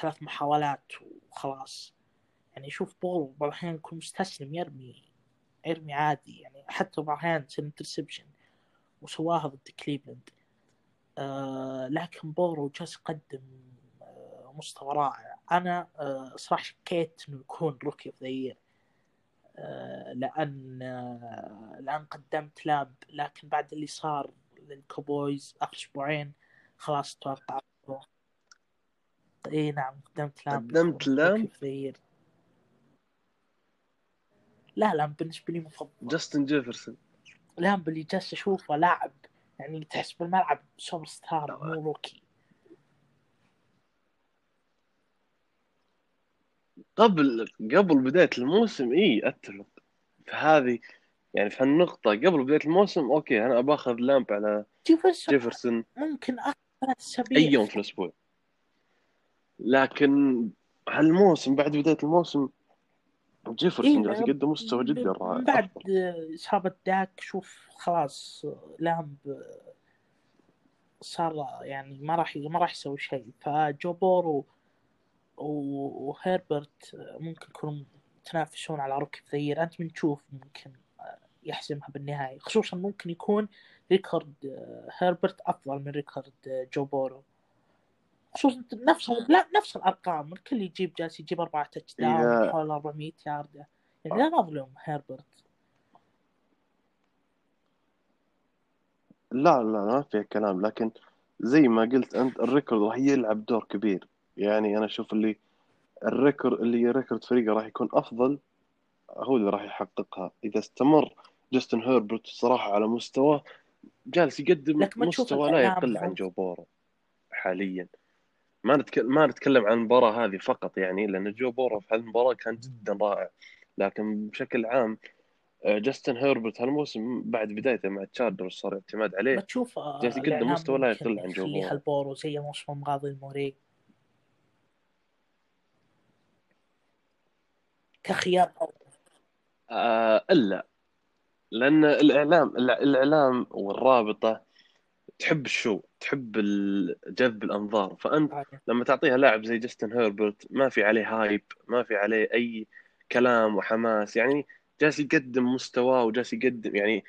ثلاث محاولات وخلاص. يعني شوف بورو بعض الأحيان يكون مستسلم يرمي ارمي عادي. يعني حتى بعض الأحيان تصير interception وسواها ضد كليفلاند آه لكن بورو جالس يقدم آه مستوى رائع. أنا صراحة شكيت إنه يكون rookie of the لأن آه لأن قدمت لامب لكن بعد اللي صار للكوبويز آخر أسبوعين خلاص توقع إي نعم قدمت لامب. قدمت لامب؟ لا لا بالنسبة لي مفضل. جاستن جيفرسون. لا باللي جالس أشوفه لاعب يعني تحس بالملعب سوبر ستار مو rookie. قبل قبل بداية الموسم إي أتفق فهذه يعني في هالنقطة قبل بداية الموسم okay أنا باخذ لامب على جيفرسون, جيفرسون. ممكن أكثر أسابيع. أي يوم في الأسبوع. لكن هالموسم بعد بداية الموسم جيفرسون جالس إيه يقدم مستوى جدا رائع. بعد إصابة داك شوف خلاص لامب صار يعني ما راح ما راح يسوي شيء. فجو بورو وهيربرت ممكن يكونوا يتنافسون على rookie of the year أنت من تشوف ممكن يحسمها بالنهاية. خصوصا ممكن يكون record هيربرت أفضل من record جو بورو خصوصا نفس لا نفس الأرقام. الكل يجيب جالس يجيب أربعة touchdown حول 400 ياردة يعني لا نظلم هيربرت لا لا ما في كلام. لكن زي ما قلت أنت ال record راح يلعب دور كبير. يعني أنا أشوف اللي ال record اللي record فريقه راح يكون أفضل هو اللي راح يحققها. إذا استمر جاستن هيربرت الصراحه على مستوى جالس يقدم مستوى لا يقل عن جو بورو حاليا. ما نتكلم ما نتكلم عن المباراة هذه فقط يعني لأن جو بورو في هالمباراة كان جدا رائع. لكن بشكل عام آه، جاستن هيربرت هالموسم بعد بدايته مع تشارجرز صار اعتماد عليه. بتشوف جالس يقدم مستوى لا يقل عن جو بورو. هالبورو زي موسم الماضي الموري كخيار آه إلا. لأن الإعلام الإعلام والرابطة تحب ال show تحب جذب الأنظار. فأنت لما تعطيها لاعب زي جاستن هيربرت ما في عليه hype ما في عليه أي كلام وحماس. يعني جالس يقدم مستواه وجالس يقدم يعني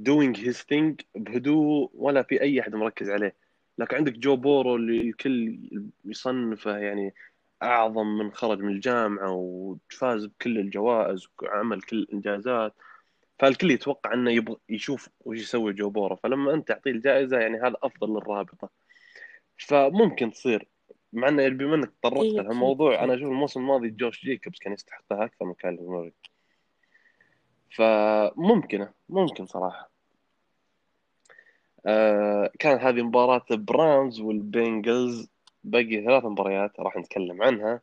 doing his thing بهدوء ولا في أي أحد مركز عليه. لكن عندك جو بورو اللي الكل يصنفه يعني أعظم من خرج من الجامعة وفاز بكل الجوائز وعمل كل الإنجازات فالكل يتوقع إنه يبغى يشوف وش يسوي جو بورو فلما أنت تعطيه الجائزة يعني هذا أفضل للرابطه فممكن تصير مع إنه بما انك تطرقت إيه، لهالموضوع. أكيد. أنا أشوف الموسم الماضي جوش جيكوبس كان يستحقها أكثر من كايلر موري. فممكنة ممكن صراحة. آه كانت هذه مباراة برامز والبنجلز. باقي ثلاث مباريات راح نتكلم عنها.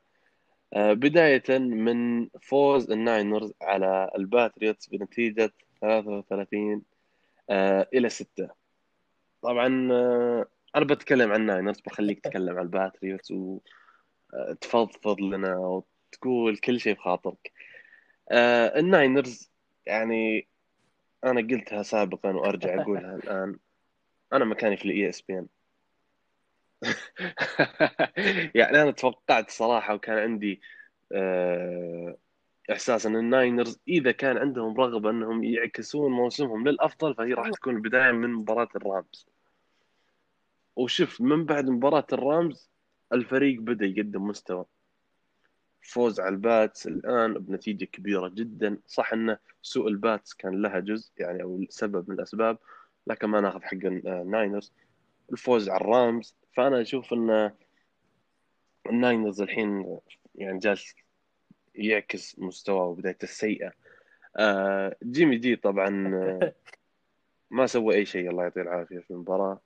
آه بداية من فوز الناينرز على الباتريوتس بنتيجة 33 آه إلى 6 طبعا آه أنا بتكلم عن الناينرز بخليك تتكلم عن الباتريوتس وتفضفض لنا وتقول كل شيء بخاطرك. الناينرز يعني أنا قلتها سابقا وأرجع أقولها الآن. أنا مكاني في ال ESPN يعني أنا توقعت صراحة وكان عندي آه، إحساس إن الناينرز إذا كان عندهم رغبة إنهم يعكسون موسمهم للأفضل فهي راح تكون البداية من مباراة الرامز. وشوف من بعد مباراة الرامز الفريق بدأ يقدم مستوى. فوز على الباتس الآن بنتيجة كبيرة جدا. صح انه سوء الباتس كان لها جزء يعني أو سبب من الأسباب لكن ما ناخذ حق الناينرز الفوز على الرامز فأنا أشوف إن الناينرز الحين يعني جالس يعكس مستواه وبدايته السيئه آه، جيمي جي طبعا آه، ما سوى أي شيء الله يعطيه العافية في المباراة.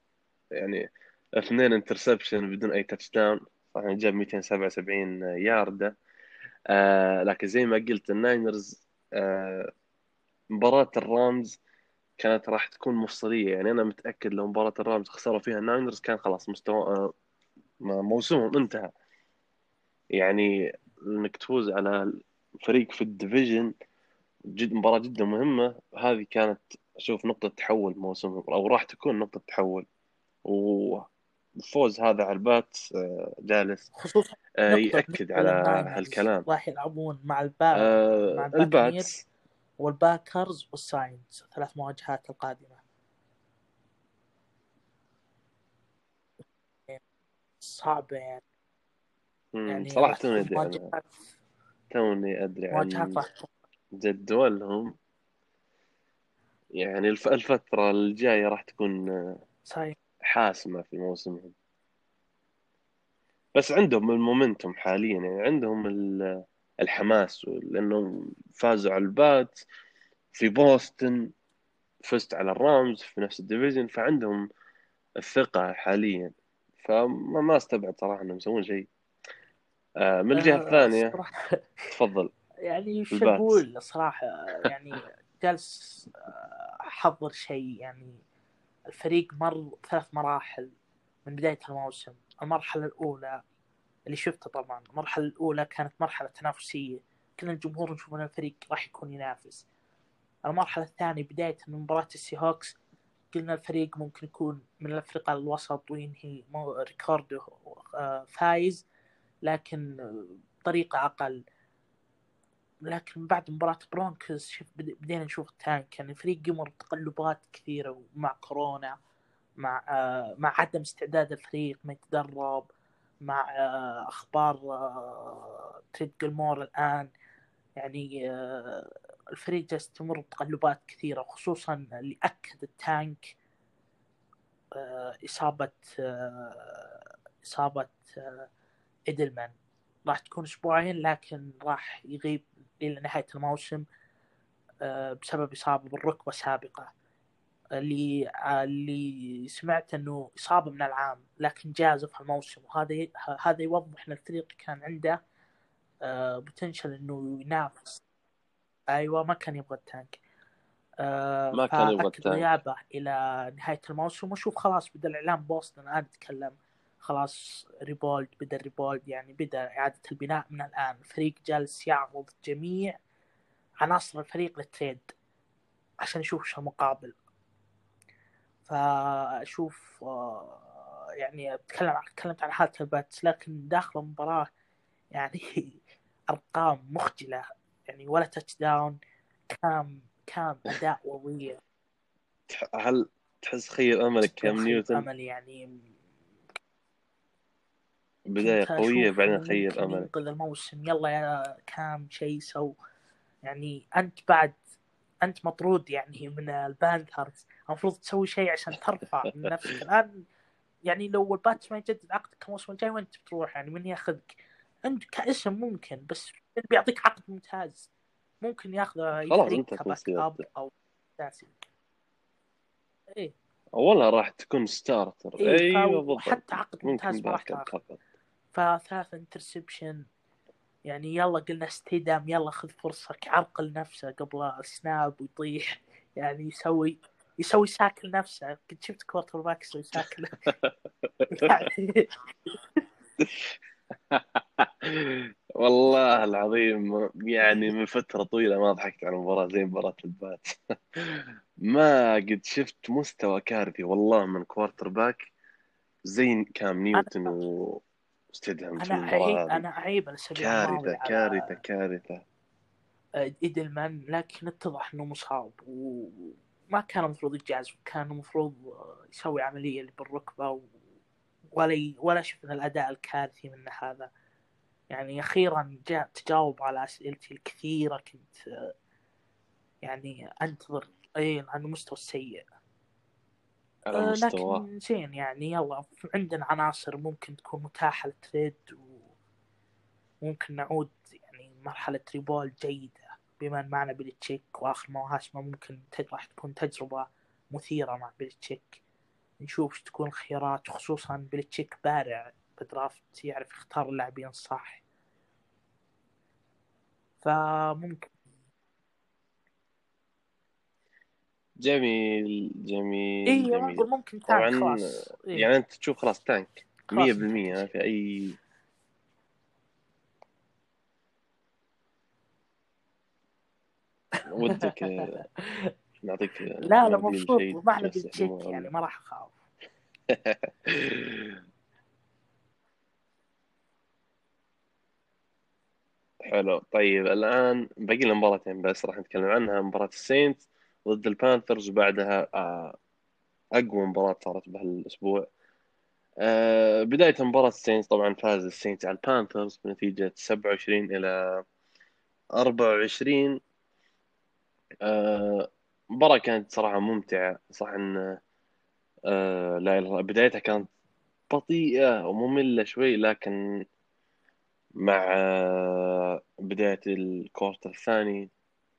يعني اثنين interception بدون أي touchdown صح جاب 277 ياردة آه لكن زي ما قلت الناينرز آه مباراة الرامز كانت راح تكون مفصلية. يعني أنا متأكد لو مباراة الرامز خسروا فيها الناينرز كان خلاص مستوى آه، موسمهم انتهى. يعني إنك تفوز على فريق في ال division جد مباراة جدا مهمة. هذه كانت أشوف نقطة تحول موسمهم أو راح تكون نقطة تحول. والفوز هذا على ال Pats آه، جالس خصوصا آه، يأكد بالنسبة على هالكلام. راح يلعبون مع الباك آه، مع ال Pats وال Packers وال Saints ثلاث مواجهات القادمة. صعبة. يعني يعني صراحة راح توني أدري توني أدري عن جدولهم يعني الف- الفترة الجاية راح تكون آه، صحيح. حاسمة في موسمهم. بس عندهم ال momentum حاليا يعني عندهم ال- الحماس لأنهم فازوا على ال Pats في بوسطن فزت على ال Rams في نفس ال division فعندهم الثقة حاليا. فما ما استبعد صراحة إنهم يسوون شيء. آه، من الجهة الثانية صراحة تفضل. يعني شو. أقول صراحة؟ يعني جالس آه، أحضر شيء. يعني الفريق مر ثلاث مراحل من بداية الموسم. المرحلة الأولى اللي شفته طبعا. المرحلة الأولى كانت مرحلة تنافسية. كل الجمهور نشوف أن الفريق راح يكون ينافس. المرحلة الثانية بداية من مباراة السي هوكس قلنا الفريق ممكن يكون من الفرقة الوسط وينهي ريكاردو آه، فايز لكن بطريقة أقل. لكن بعد مباراة Broncos شوف بد- بدينا نشوف ال tank يعني الفريق يمر بتقلبات كثيرة مع كورونا مع آه، مع عدم استعداد الفريق ما يتدرب. مع آه، أخبار آه، trade جلمور الآن. يعني آه، الفريق جالس تمر بتقلبات كثيرة خصوصا اللي أكد ال tank إصابة إصابة آه، إيدلمان. راح تكون أسبوعين لكن راح يغيب إلى نهاية الموسم بسبب إصابة بالركبة سابقة اللي اللي سمعت إنه إصابة من العام لكن جازف في الموسم. وهذا هذا يوضح إن الفريق كان عنده بوتنشل إنه ينافس. أيوه ما كان يبغى التانك. آه، ما كان يبغى ال tank. غيابه إلى نهاية الموسم. وشوف خلاص بدأ الإعلام بوسطن. الان يتكلم خلاص rebuild بدأ ال rebuild يعني بدأ إعادة البناء من الآن. الفريق جالس يعرض جميع عناصر الفريق لل trade عشان يشوف إيش المقابل. فأشوف آه، يعني أتكلم تكلمت عن حالة ال Pats لكن داخل المباراة يعني أرقام مخجلة يعني ولا touchdown كام كام أداء وضيع هل تحس خيب أملك كام نيوتن؟ أمل يعني بداية قوية بعدين خيب أملك. ينقذ الموسم. يلا يا كام شيء سو يعني أنت بعد أنت مطرود يعني من ال Panthers المفروض تسوي شيء عشان ترفع من نفسك. الآن يعني لو ال Pats ما يجدد عقدك الموسم الجاي وين بتروح؟ يعني من ياخذك؟ أنت كاسم ممكن بس بيعطيك عقد ممتاز. ممكن ياخذه خلاص أنت اب أو اساسي إيه. اولا راح تكون starter إيه، أيوه بالضبط. وحتى عقد ممتاز ما راح تاخذ فثلاث interception يعني يلا قلنا ستيدهام يلا خذ فرصة عرقل نفسه قبل ال snap ويطيح. يعني يسوي يسوي sack لنفسه قد شفت quarterback يسوي sack ل- يعني والله العظيم يعني من فترة طويلة ما ضحكت على مباراة زي مباراة ال Pats. ما قد شفت مستوى كارثي والله من quarterback زي كام نيوتن وستيدهام في أنا اعيب أنا اعيب كارثة على كارثة ايدلمان لكن اتضح إنه مصاب وما كان المفروض يتجازف كان المفروض يسوي بالركبة و... ولا ي... ولا شفنا الأداء الكارثي منه هذا. يعني أخيرا جاء تجاوب على أسئلتي الكثيرة كنت آه، يعني أنتظر اي عن المستوى السيء على آه، لكن زين يعني يلا عندنا عناصر ممكن تكون متاحة لل trade وممكن نعود يعني مرحلة rebuild جيدة بما إن معنا بيلتشيك وآخر مواسمه ممكن راح تكون تجربة مثيرة مع بيلتشيك نشوف تكون الخيارات خصوصا بيلتشيك بارع ب draft يعرف يختار اللاعبين الصح. فممكن جميل جميل جميل. نقول ممكن tank خلاص إيه. يعني أنت تشوف خلاص tank 100% خلاص ما في اي ودك نعطيك لا لا مبسوط تمسح بيلتشيك دموع يعني ما راح أخاف. حلو طيب الآن باقي لنا مباراتين بس راح نتكلم عنها مباراة ال Saints. ضد ال Panthers وبعدها آه، أقوى مباراة صارت بهالأسبوع. آه، بداية مباراة ال Saints طبعا فاز ال Saints على ال Panthers بنتيجة 27 إلى 24 آه، مباراة كانت صراحة ممتعة. صح آه، لا بدايتها كانت بطيئة ومملة شوي لكن مع بداية ال quarter الثاني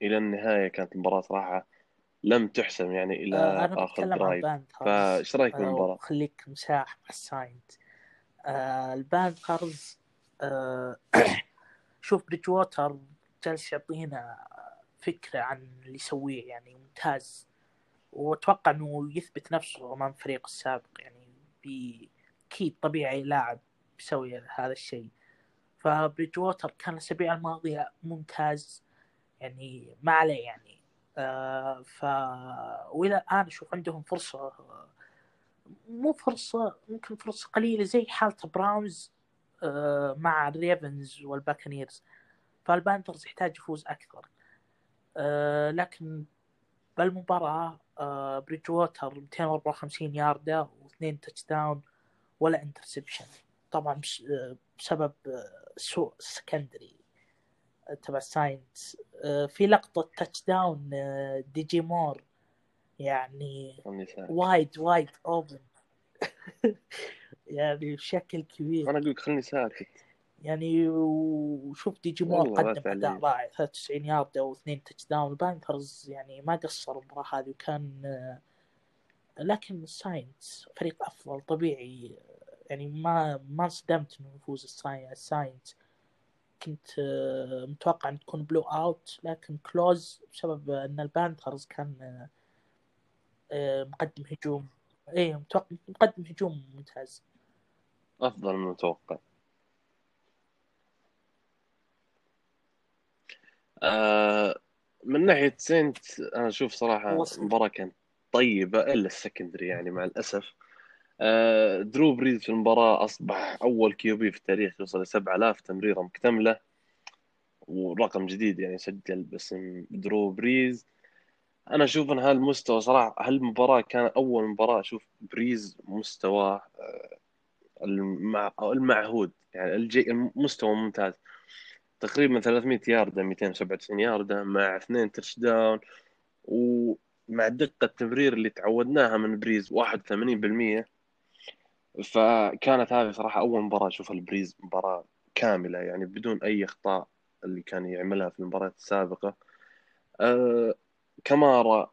إلى النهاية كانت المباراة صراحة لم تحسم يعني إلى آه أنا عن drive ال Panthers فإيش رأيك آه؟ وخليك مساح مع ال Saints. آه ال Panthers آه شوف بريدج ووتر جالس يعطينا فكرة عن اللي يسويه يعني ممتاز. وأتوقع إنه يثبت نفسه أمام فريق السابق يعني بي- أكيد طبيعي لاعب يسوي هذا الشيء. فبريدج ووتر كان الأسابيع الماضية ممتاز يعني ما عليه يعني. ف والى الان أشوف عندهم فرصة مو فرصة ممكن فرصة قليلة زي حالة Browns آه مع الريفنز والبكانيرز. فالبانثرز يحتاج يفوز أكثر. آه لكن بالمباراة آه بريدجووتر 254 ياردة واثنين touchdown ولا interception طبعا آه بسبب سوء ال secondary تبع ساينتس في لقطة touchdown آه دي جي مور يعني. wide wide open يعني بشكل كبير. أنا أقول لك خلني ساكت. يعني وشوف دي جي مور قدم أداء. رائع. 93 ياردة واثنين touchdown البانثرز يعني ما قصر المباراة هذه وكان آه، لكن الساينتس فريق أفضل طبيعي. يعني ما ما انصدمت انه يفوز الساي- الساينتس. كنت آه، متوقع إن تكون blowout لكن close بسبب إن البانثرز كان آه، آه، مقدم هجوم. إيه متوقع مقدم هجوم ممتاز. أفضل من المتوقع آه من ناحية سينت أنا أشوف صراحة وصل. المباراة كانت طيبة إلا ال secondary يعني مع الأسف. آه درو بريز في المباراة أصبح أول QB في التاريخ يوصل ل 7000 تمريرة مكتملة ورقم جديد يعني سجل باسم درو بريز. أنا أشوف أن هالمستوى صراحة هالمباراة كان أول مباراة أشوف بريز مستواه آه، المعهود يعني الجي... المستوى ممتاز. تقريبا 300 ياردة 297 ياردة مع اثنين touchdown ومع دقة التمرير اللي تعودناها من بريز 81% فكانت هذه صراحة أول مباراة أشوفها لبريز مباراة كاملة يعني بدون أي أخطاء اللي كان يعملها في المباريات السابقة. أه كمارا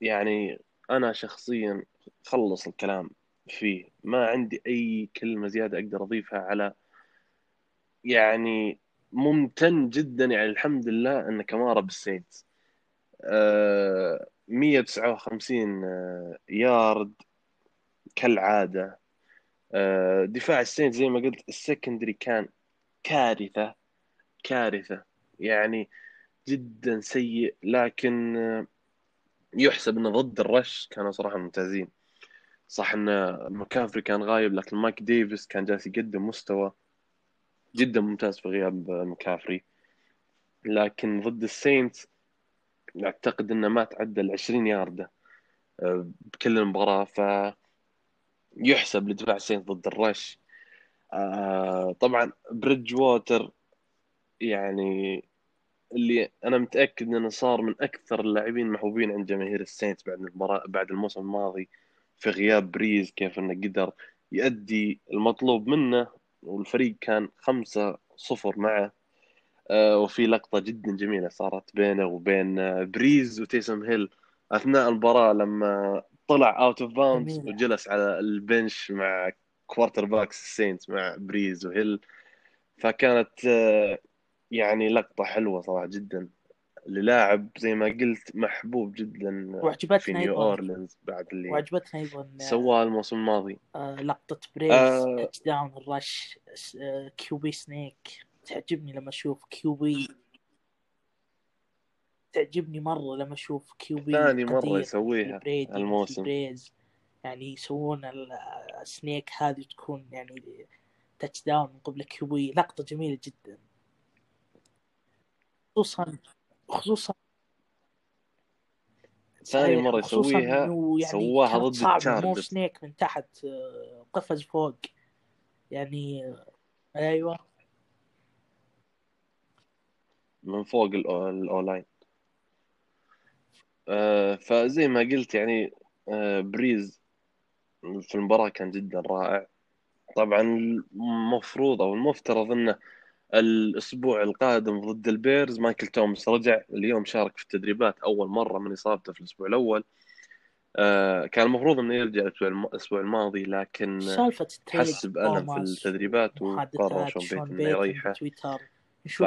يعني أنا شخصيا خلص الكلام فيه. ما عندي أي كلمة زيادة أقدر أضيفها على يعني ممتن جدا يعني الحمد لله أن كمارا بالسينتس أه 159 آه، يارد كالعادة. أه دفاع السينت زي ما قلت ال secondary كان كارثة كارثة. يعني جدا سيء لكن آه، يحسب إنه ضد ال rush كانوا صراحة ممتازين. صح إن مكافري كان غايب لكن مايك ديفيس كان جالس يقدم مستوى جدا ممتاز في غياب مكافري. لكن ضد السينتس أعتقد إنه ما تعدى ال 20 ياردة آه، بكل المباراة. ف يحسب لدفاع السينتس ضد ال rush. آه، طبعا بريدجووتر يعني اللي أنا متأكد إنه صار من أكثر اللاعبين محبوبين عند جماهير السينتس بعد المباراه بعد الموسم الماضي في غياب بريز كيف إنه قدر يؤدي المطلوب منه والفريق كان خمسة صفر معه. آه، وفي لقطة جدا جميلة صارت بينه وبين آه، بريز وتيسم هيل أثناء المباراة لما طلع out of bounds وجلس على ال bench مع quarterbacks السينتس مع بريز وهيل. فكانت آه، يعني لقطة حلوة صراحة جدا. للاعب زي ما قلت محبوب جدا في نيو اورلينز بعد اللي وعجبتني أيضا سواه الموسم الماضي. آه لقطة بريز آه touchdown ال rush آه QB sneak تعجبني لما أشوف QB تعجبني مرة لما أشوف QB ثاني مرة يسويها الموسم. بريز. يعني يسوون ال sneak هذه تكون يعني touchdown من قبل QB. لقطة جميلة جدا. خصوصا خصوصا ثاني مرة يسويها يعني سواها ضد التشارجرز مو sneak من تحت آه، قفز فوق. يعني أيوه. من فوق ال O-line آه فزي ما قلت يعني آه بريز في المباراة كان جدا رائع. طبعا المفروض أو المفترض إنه الأسبوع القادم ضد البيرز مايكل توماس رجع اليوم شارك في التدريبات أول مرة من إصابته في الأسبوع الأول. آه كان المفروض إنه يرجع الأسبوع الماضي لكن سالفة حس بألم في التدريبات وقرر شون بيتون إنه يريحه. ف...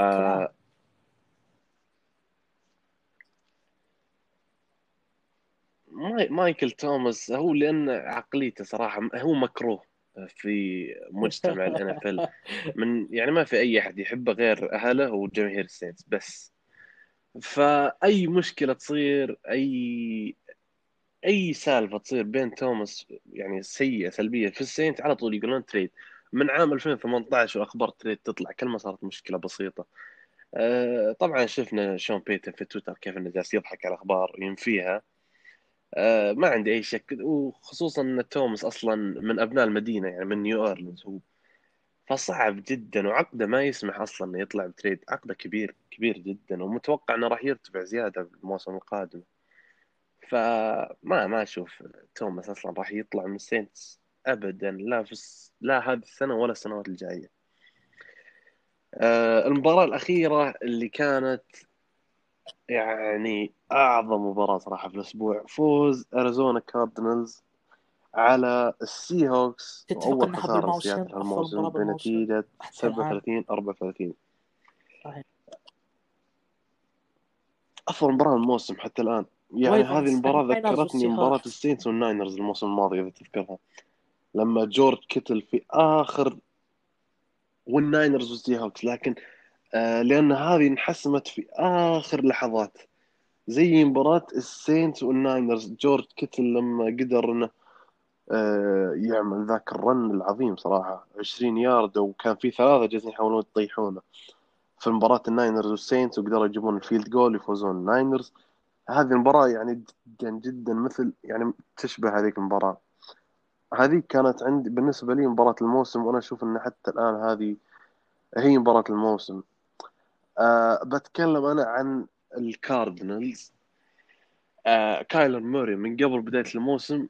مايكل توماس هو لأن عقليته صراحة هو مكروه في مجتمع ال NFL يعني ما في أي أحد يحبه غير أهله وجماهير السينتس بس. فأي مشكلة تصير اي أي سالفة تصير بين توماس يعني سيئة سلبية في السينت على طول يقولون trade. من عام 2018 وأخبار trade تطلع كل ما صارت مشكلة بسيطة. أه طبعا شفنا شون بيتون في تويتر كيف إنه جالس يضحك على الأخبار ينفيها. آه، ما عندي أي شك. وخصوصا إن توماس أصلا من أبناء المدينة يعني من نيو أورلينز هو. فصعب جدا وعقده ما يسمح أصلا إنه يطلع ب trade. عقده كبير كبير جدا ومتوقع إنه راح يرتفع زيادة بالموسم القادم. فما ما أشوف توماس أصلا راح يطلع من السينتس ابدا لا في لا هذه السنة ولا السنوات الجاية. آه، المباراة الأخيرة اللي كانت يعني أعظم مباراة صراحة في الأسبوع. فوز أريزونا كاردينالز على السي هوكس اول خسارة في الموسم بنتيجة 37 34 صحيح. أفضل مباراة الموسم حتى الآن. يعني هذه المباراة ذكرتني مباراه ال Saints وال Niners الموسم الماضي إذا تذكرها. لما جورج كيتل في آخر وال Niners وال Seahawks لكن لأن هذه انحسمت في آخر لحظات. زي مباراة ال Saints وال Niners. جورج كيتل لما قدر إنه آه يعمل ذاك ال run العظيم صراحة. 20 يارد وكان في ثلاثة جالسين يحاولون يطيحونه. في مباراة ال Niners وال Saints وقدروا يجيبون ال field goal يفوزون ال Niners. هذه المباراة يعني جدا جدا مثل يعني تشبه هذيك المباراة. هذه كانت عندي بالنسبة لي مباراة الموسم وأنا أشوف أن حتى الآن هذه هي مباراة الموسم. أه بتكلم أنا عن ال Cardinals آه كايلر موري من قبل بداية الموسم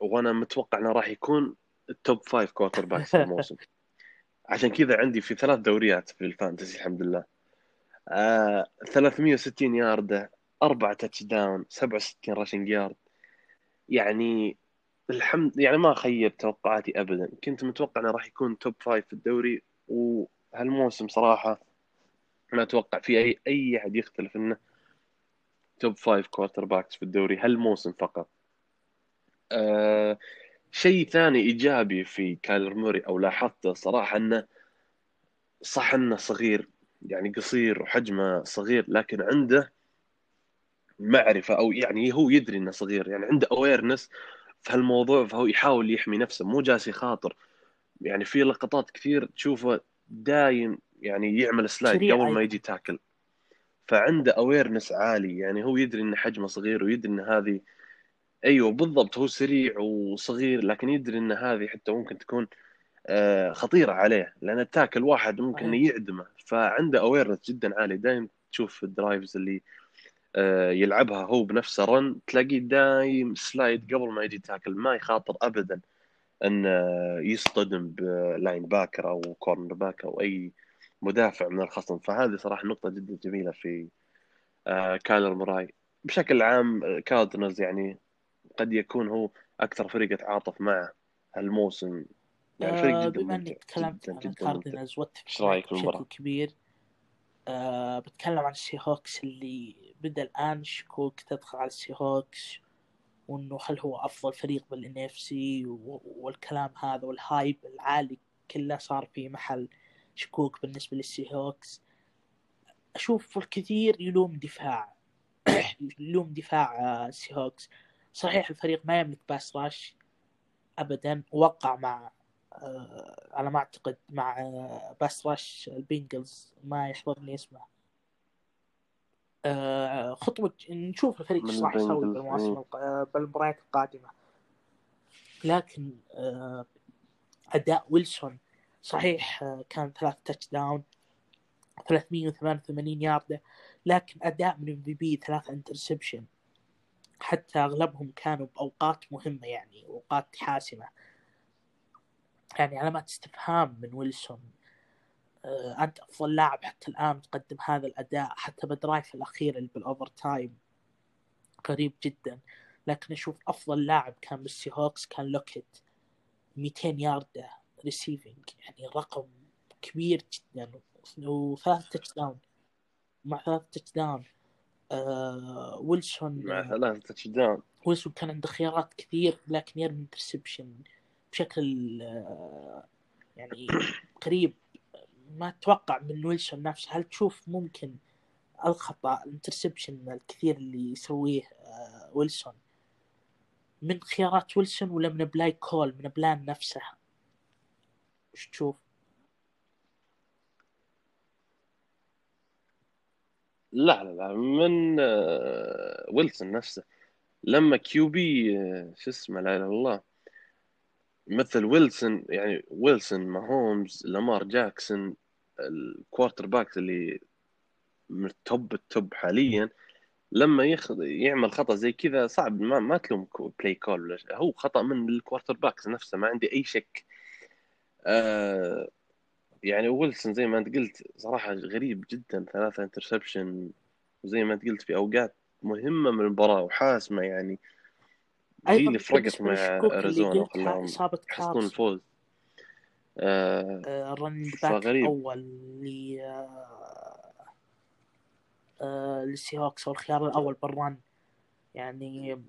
وأنا متوقع إنه راح يكون ال top five quarterbacks الموسم. عشان كذا عندي في ثلاث دوريات في ال fantasy الحمد لله. آه 360 ياردة أربعة touchdown 67 rushing yard يعني الحمد يعني ما خيب توقعاتي ابدا. كنت متوقع إنه راح يكون top five في الدوري وهالموسم صراحة ما أتوقع في اي أي أحد يختلف إنه top five quarterbacks في الدوري هالموسم فقط. آه شيء ثاني إيجابي في كايلر موري أو لاحظته صراحة إنه صح إنه صغير يعني قصير وحجمه صغير لكن عنده معرفة أو يعني هو يدري إنه صغير يعني عنده awareness في هالموضوع فهو يحاول يحمي نفسه مو جالس يخاطر. يعني في لقطات كثير تشوفه دايم يعني يعمل slide قبل ما. يجي tackle فعنده awareness عالي يعني هو يدري ان حجمه صغير ويدري ان هذه أيوه بالضبط هو سريع وصغير لكن يدري ان هذه حتى ممكن تكون آه، خطيرة عليه لأن ال tackle واحد ممكن صحيح. يعدمه فعنده awareness جدا عالي دايم تشوف ال drives اللي آه، يلعبها هو بنفسه run تلاقيه دايم slide قبل ما يجي tackle ما يخاطر ابدا ان آه، يصطدم ب linebacker أو cornerback أو أي مدافع من الخصم. فهذه صراحة نقطة جدا جميلة في آه، كايلر مراي بشكل عام آه، Cardinals يعني قد يكون هو أكثر فريق اتعاطف معه هالموسم. يعني فريق آه، جدا بما إني تكلمت عن ال Cardinals المباراة؟ بشكل كبير. آه بتكلم عن ال Seahawks اللي بدأ الآن. شكوك تدخل على ال Seahawks وإنه هل هو أفضل فريق بال NFC والكلام هذا وال hype العالي كله صار في محل شكوك بالنسبة لل Seahawks أشوف الكثير يلوم دفاع. يلوم دفاع آه، ال Seahawks صحيح الفريق ما يملك pass rush ابدا. وقع مع آه، على ما أعتقد مع آه، pass rush ال Bengals. ما يحضرني اسمه. خطوة نشوف الفريق إيش راح يسوي ال Bengals، بالمواسم إيه. بالمباريات القادمة. لكن أداء ويلسون صحيح آه، كان ثلاث touchdown 388 ياردة لكن أداء من MVP ثلاث interception حتى أغلبهم كانوا بأوقات مهمة يعني أوقات حاسمة. يعني علامات استفهام من ويلسون آه، أنت أفضل لاعب حتى الآن تقدم هذا الأداء حتى بال drive الأخير اللي بال overtime قريب جدا. لكن أشوف أفضل لاعب كان بال Seahawks كان لوكيت 200 ياردة receiving يعني رقم كبير جدا. وثلاث touchdown مع ثلاث touchdown آه ويلسون مع ثلاثة touchdown ويلسون كان عنده خيارات كثير لكن يرمي interception بشكل آه، يعني قريب. ما أتوقع من ويلسون نفسه. هل تشوف ممكن الخطأ ال interception الكثير اللي يسويه آه، ويلسون؟ من خيارات ويلسون ولا من play call من plan نفسه؟ وش تشوف. لا لا لا من آه، ويلسون نفسه. لما QB آه، شو اسمه لا إله إلا الله مثل ويلسون يعني ويلسون ماهومز لامار جاكسون ال quarterback اللي من ال top ال top حاليا لما يخ... يعمل خطأ زي كذا صعب ما, ما تلوم play call. هو خطأ من ال quarterbacks نفسه ما عندي أي شك. آه يعني ويلسون زي ما انت قلت صراحة غريب جدا ثلاثة interception وزي ما انت قلت في أوقات مهمة من المباراة وحاسمه يعني هي اللي فرقت مع أريزونا إصابة يحصلون الفوز. آه ال running back فغريب. الأول ل آه، آه، لل Seahawks أو الخيار الأول بال run يعني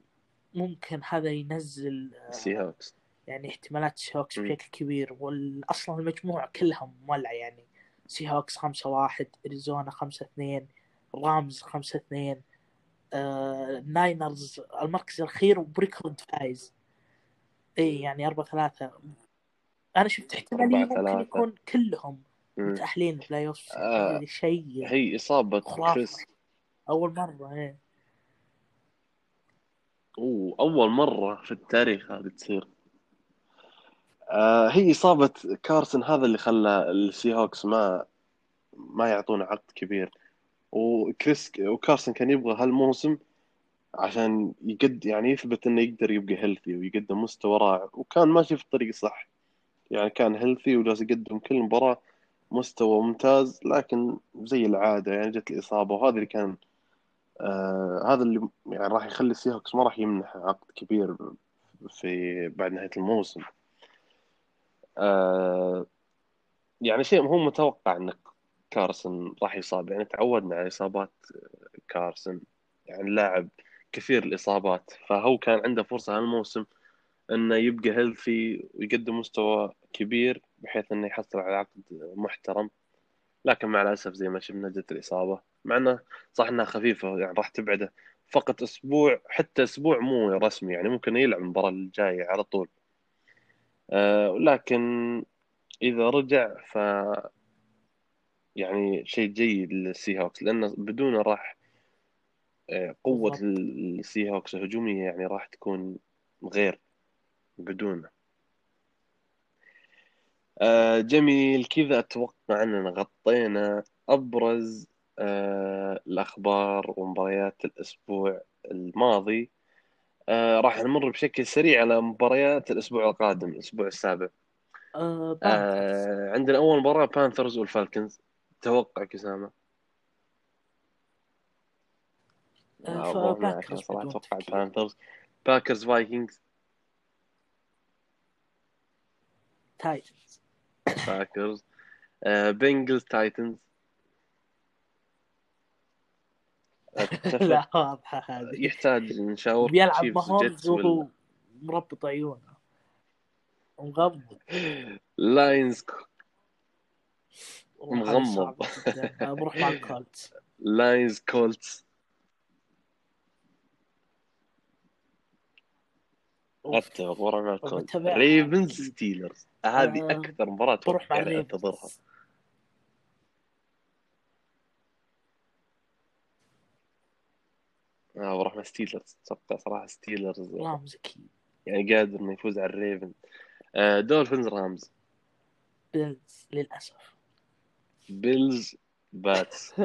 ممكن هذا ينزل آه، Seahawks يعني احتمالات ال Seahawks. بشكل كبير واصلا المجموعة كلها مولعة يعني. Seahawks 5 1 إريزونا 5 2 Rams 5 2 آه، Niners المركز الأخير وب record فايز. إي يعني 4 3 أنا شفت احتمالية أربعة ممكن ثلاثة. يكون كلهم مم. متأهلين playoff آه، شيء هي خرافة. كريس. أول مرة إيه أوه أول مرة في التاريخ هذه تصير. آه هي إصابة Carson هذا اللي خلى ال Seahawks ما ما يعطونه عقد كبير. و Chris و Carson كان يبغى هالموسم عشان يقد يعني يثبت إنه يقدر يبقى healthy ويقدم مستوى رائع. وكان ماشي في الطريق الصح يعني كان healthy وجالس يقدم كل مباراة مستوى ممتاز لكن زي العادة يعني جت الإصابة وهذا اللي كان آه هذا اللي يعني راح يخلي ال Seahawks ما راح يمنح عقد كبير في بعد نهاية الموسم. آه يعني شيء هو متوقع إنك Carson راح يصاب. يعني تعودنا على إصابات كارسن يعني لاعب كثير الإصابات. فهو كان عنده فرصة هالموسم إنه يبقى هيلثي ويقدم مستوى كبير بحيث إنه يحصل على عقد محترم. لكن مع الأسف زي ما شفنا جت الإصابة. مع إنه صح إنها خفيفة يعني راح تبعده فقط أسبوع حتى أسبوع مو رسمي. يعني ممكن يلعب المباراة الجاية على طول. آه لكن إذا رجع ف يعني شيء جيد لل Seahawks لأنه بدونه راح آه، قوة. ال Seahawks الهجومية يعني راح تكون غير بدونه آه، جميل كذا أتوقع أننا غطينا أبرز آه، الأخبار ومباريات الأسبوع الماضي آه، راح نمر بشكل سريع على مباريات الأسبوع القادم الأسبوع السابع. آه آه، عندنا أول مباراة بانثرز والفالكنز. توقعك أتوقع تفكير. بانثرز باكرز فايكنجز تايتنز باكرز بنجلز تايتنز اتفق لا واضحة هذه. يحتاج نشاور بيلعب ماهومز وهو مربط عيونه. ومغمض Lions مغمض. بروح مع ال Colts. Lions Colts. أتفق ورا مع ال Colts. Ravens. Steelers. هذه آه، أكثر مباراة بروح مع يعني أنتظرها. آه مع ستيلرز أتوقع صراحة ستيلرز رامز أكيد. يعني قادر إنه يفوز على الريفن آه دولفينز رامز. بيلز للأسف. بيلز باتس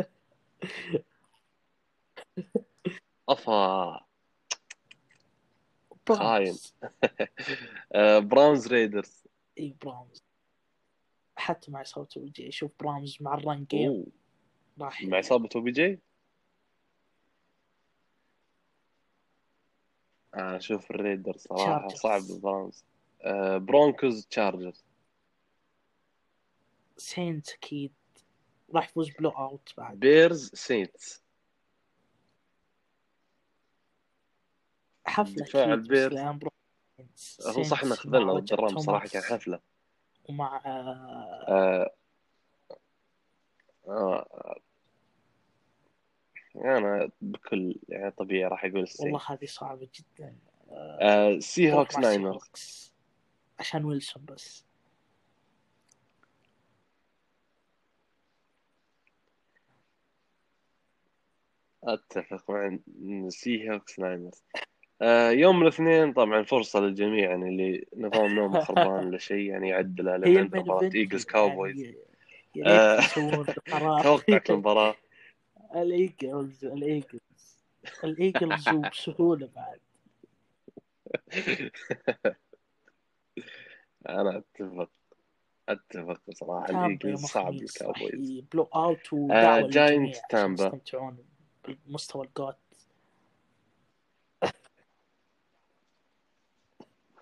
أفا. خاين. براونز آه ريدرز إي براونز حتى مع إصابة وجهي أشوف براونز مع الران جيم. راح مع إصابة OBJ؟ أشوف ال Raiders صراحة Chargers. صعب ال Browns آه Broncos Chargers. Saints أكيد. راح يفوز blowout بعد. Bears Saints. حفلة دفاع ال Bears. هو صح انه خذلنا ضد ال Rams صراحة كان حفلة ومع آه، آه آه أنا بكل يعني طبيعي راح أقول السينتس والله هذه صعبة جدا. آه سي هوكس ناينرز السيهوكس. عشان ويلسون بس. أتفق مع سي هوكس ناينرز آه يوم الاثنين طبعا فرصة للجميع يعني اللي نظام نوم خربان ولا شيء يعني المين مباراة ايفنت ايجلز كاوبويز آه، يسوون قرار. توقعك المباراة. ال Eagles ال Eagles. ال Eagles وبسهولة بعد. أنا أتفق أتفق يوم ال Eagles صعب ال Cowboys blowout Giants عشان تامبا. يستمتعون بمستوى ال GOAT.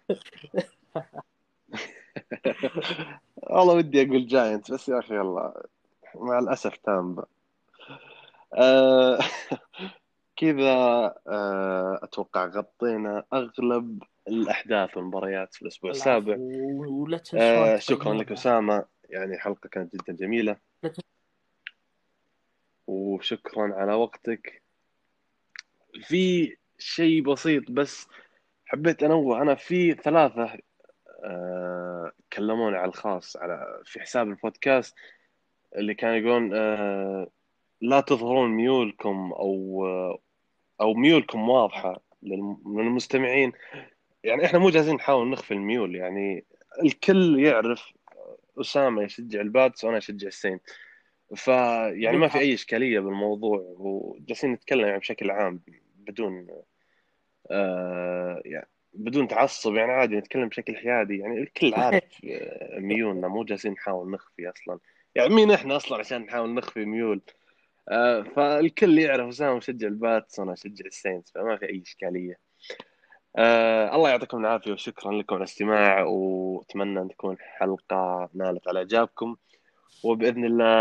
والله ودي أقول جاينتس بس يا أخي يلا. مع الأسف تامبا. آه كذا آه أتوقع غطينا أغلب الأحداث والمباريات في الأسبوع السابع. ولا آه شكرا. لك أسامة. يعني حلقة كانت جدا جميلة. وشكرا على وقتك. في شيء بسيط بس حبيت أنوه. أنا في ثلاثة آه كلموني على الخاص على في حساب البودكاست اللي كانوا يقولون آه لا تظهرون ميولكم أو أو ميولكم واضحة للم- للمستمعين. يعني إحنا مو جاهزين نحاول نخفي الميول يعني الكل يعرف أسامة يشجع ال Pats وأنا أشجع ال Saints. فيعني ما في أي إشكالية بالموضوع وجالسين نتكلم يعني بشكل عام بدون آه يعني بدون تعصب يعني عادي نتكلم بشكل حيادي. يعني الكل عارف آه، ميولنا مو جالسين نحاول نخفي أصلا. يعني مين إحنا أصلا عشان نحاول نخفي ميول؟ فالكل يعرف اسامه مشجع ال Pats وأنا أشجع ال Saints فما في أي إشكالية. آه الله يعطيكم العافية وشكرا لكم على الاستماع وأتمنى أن تكون حلقة نالت على إعجابكم. وبإذن الله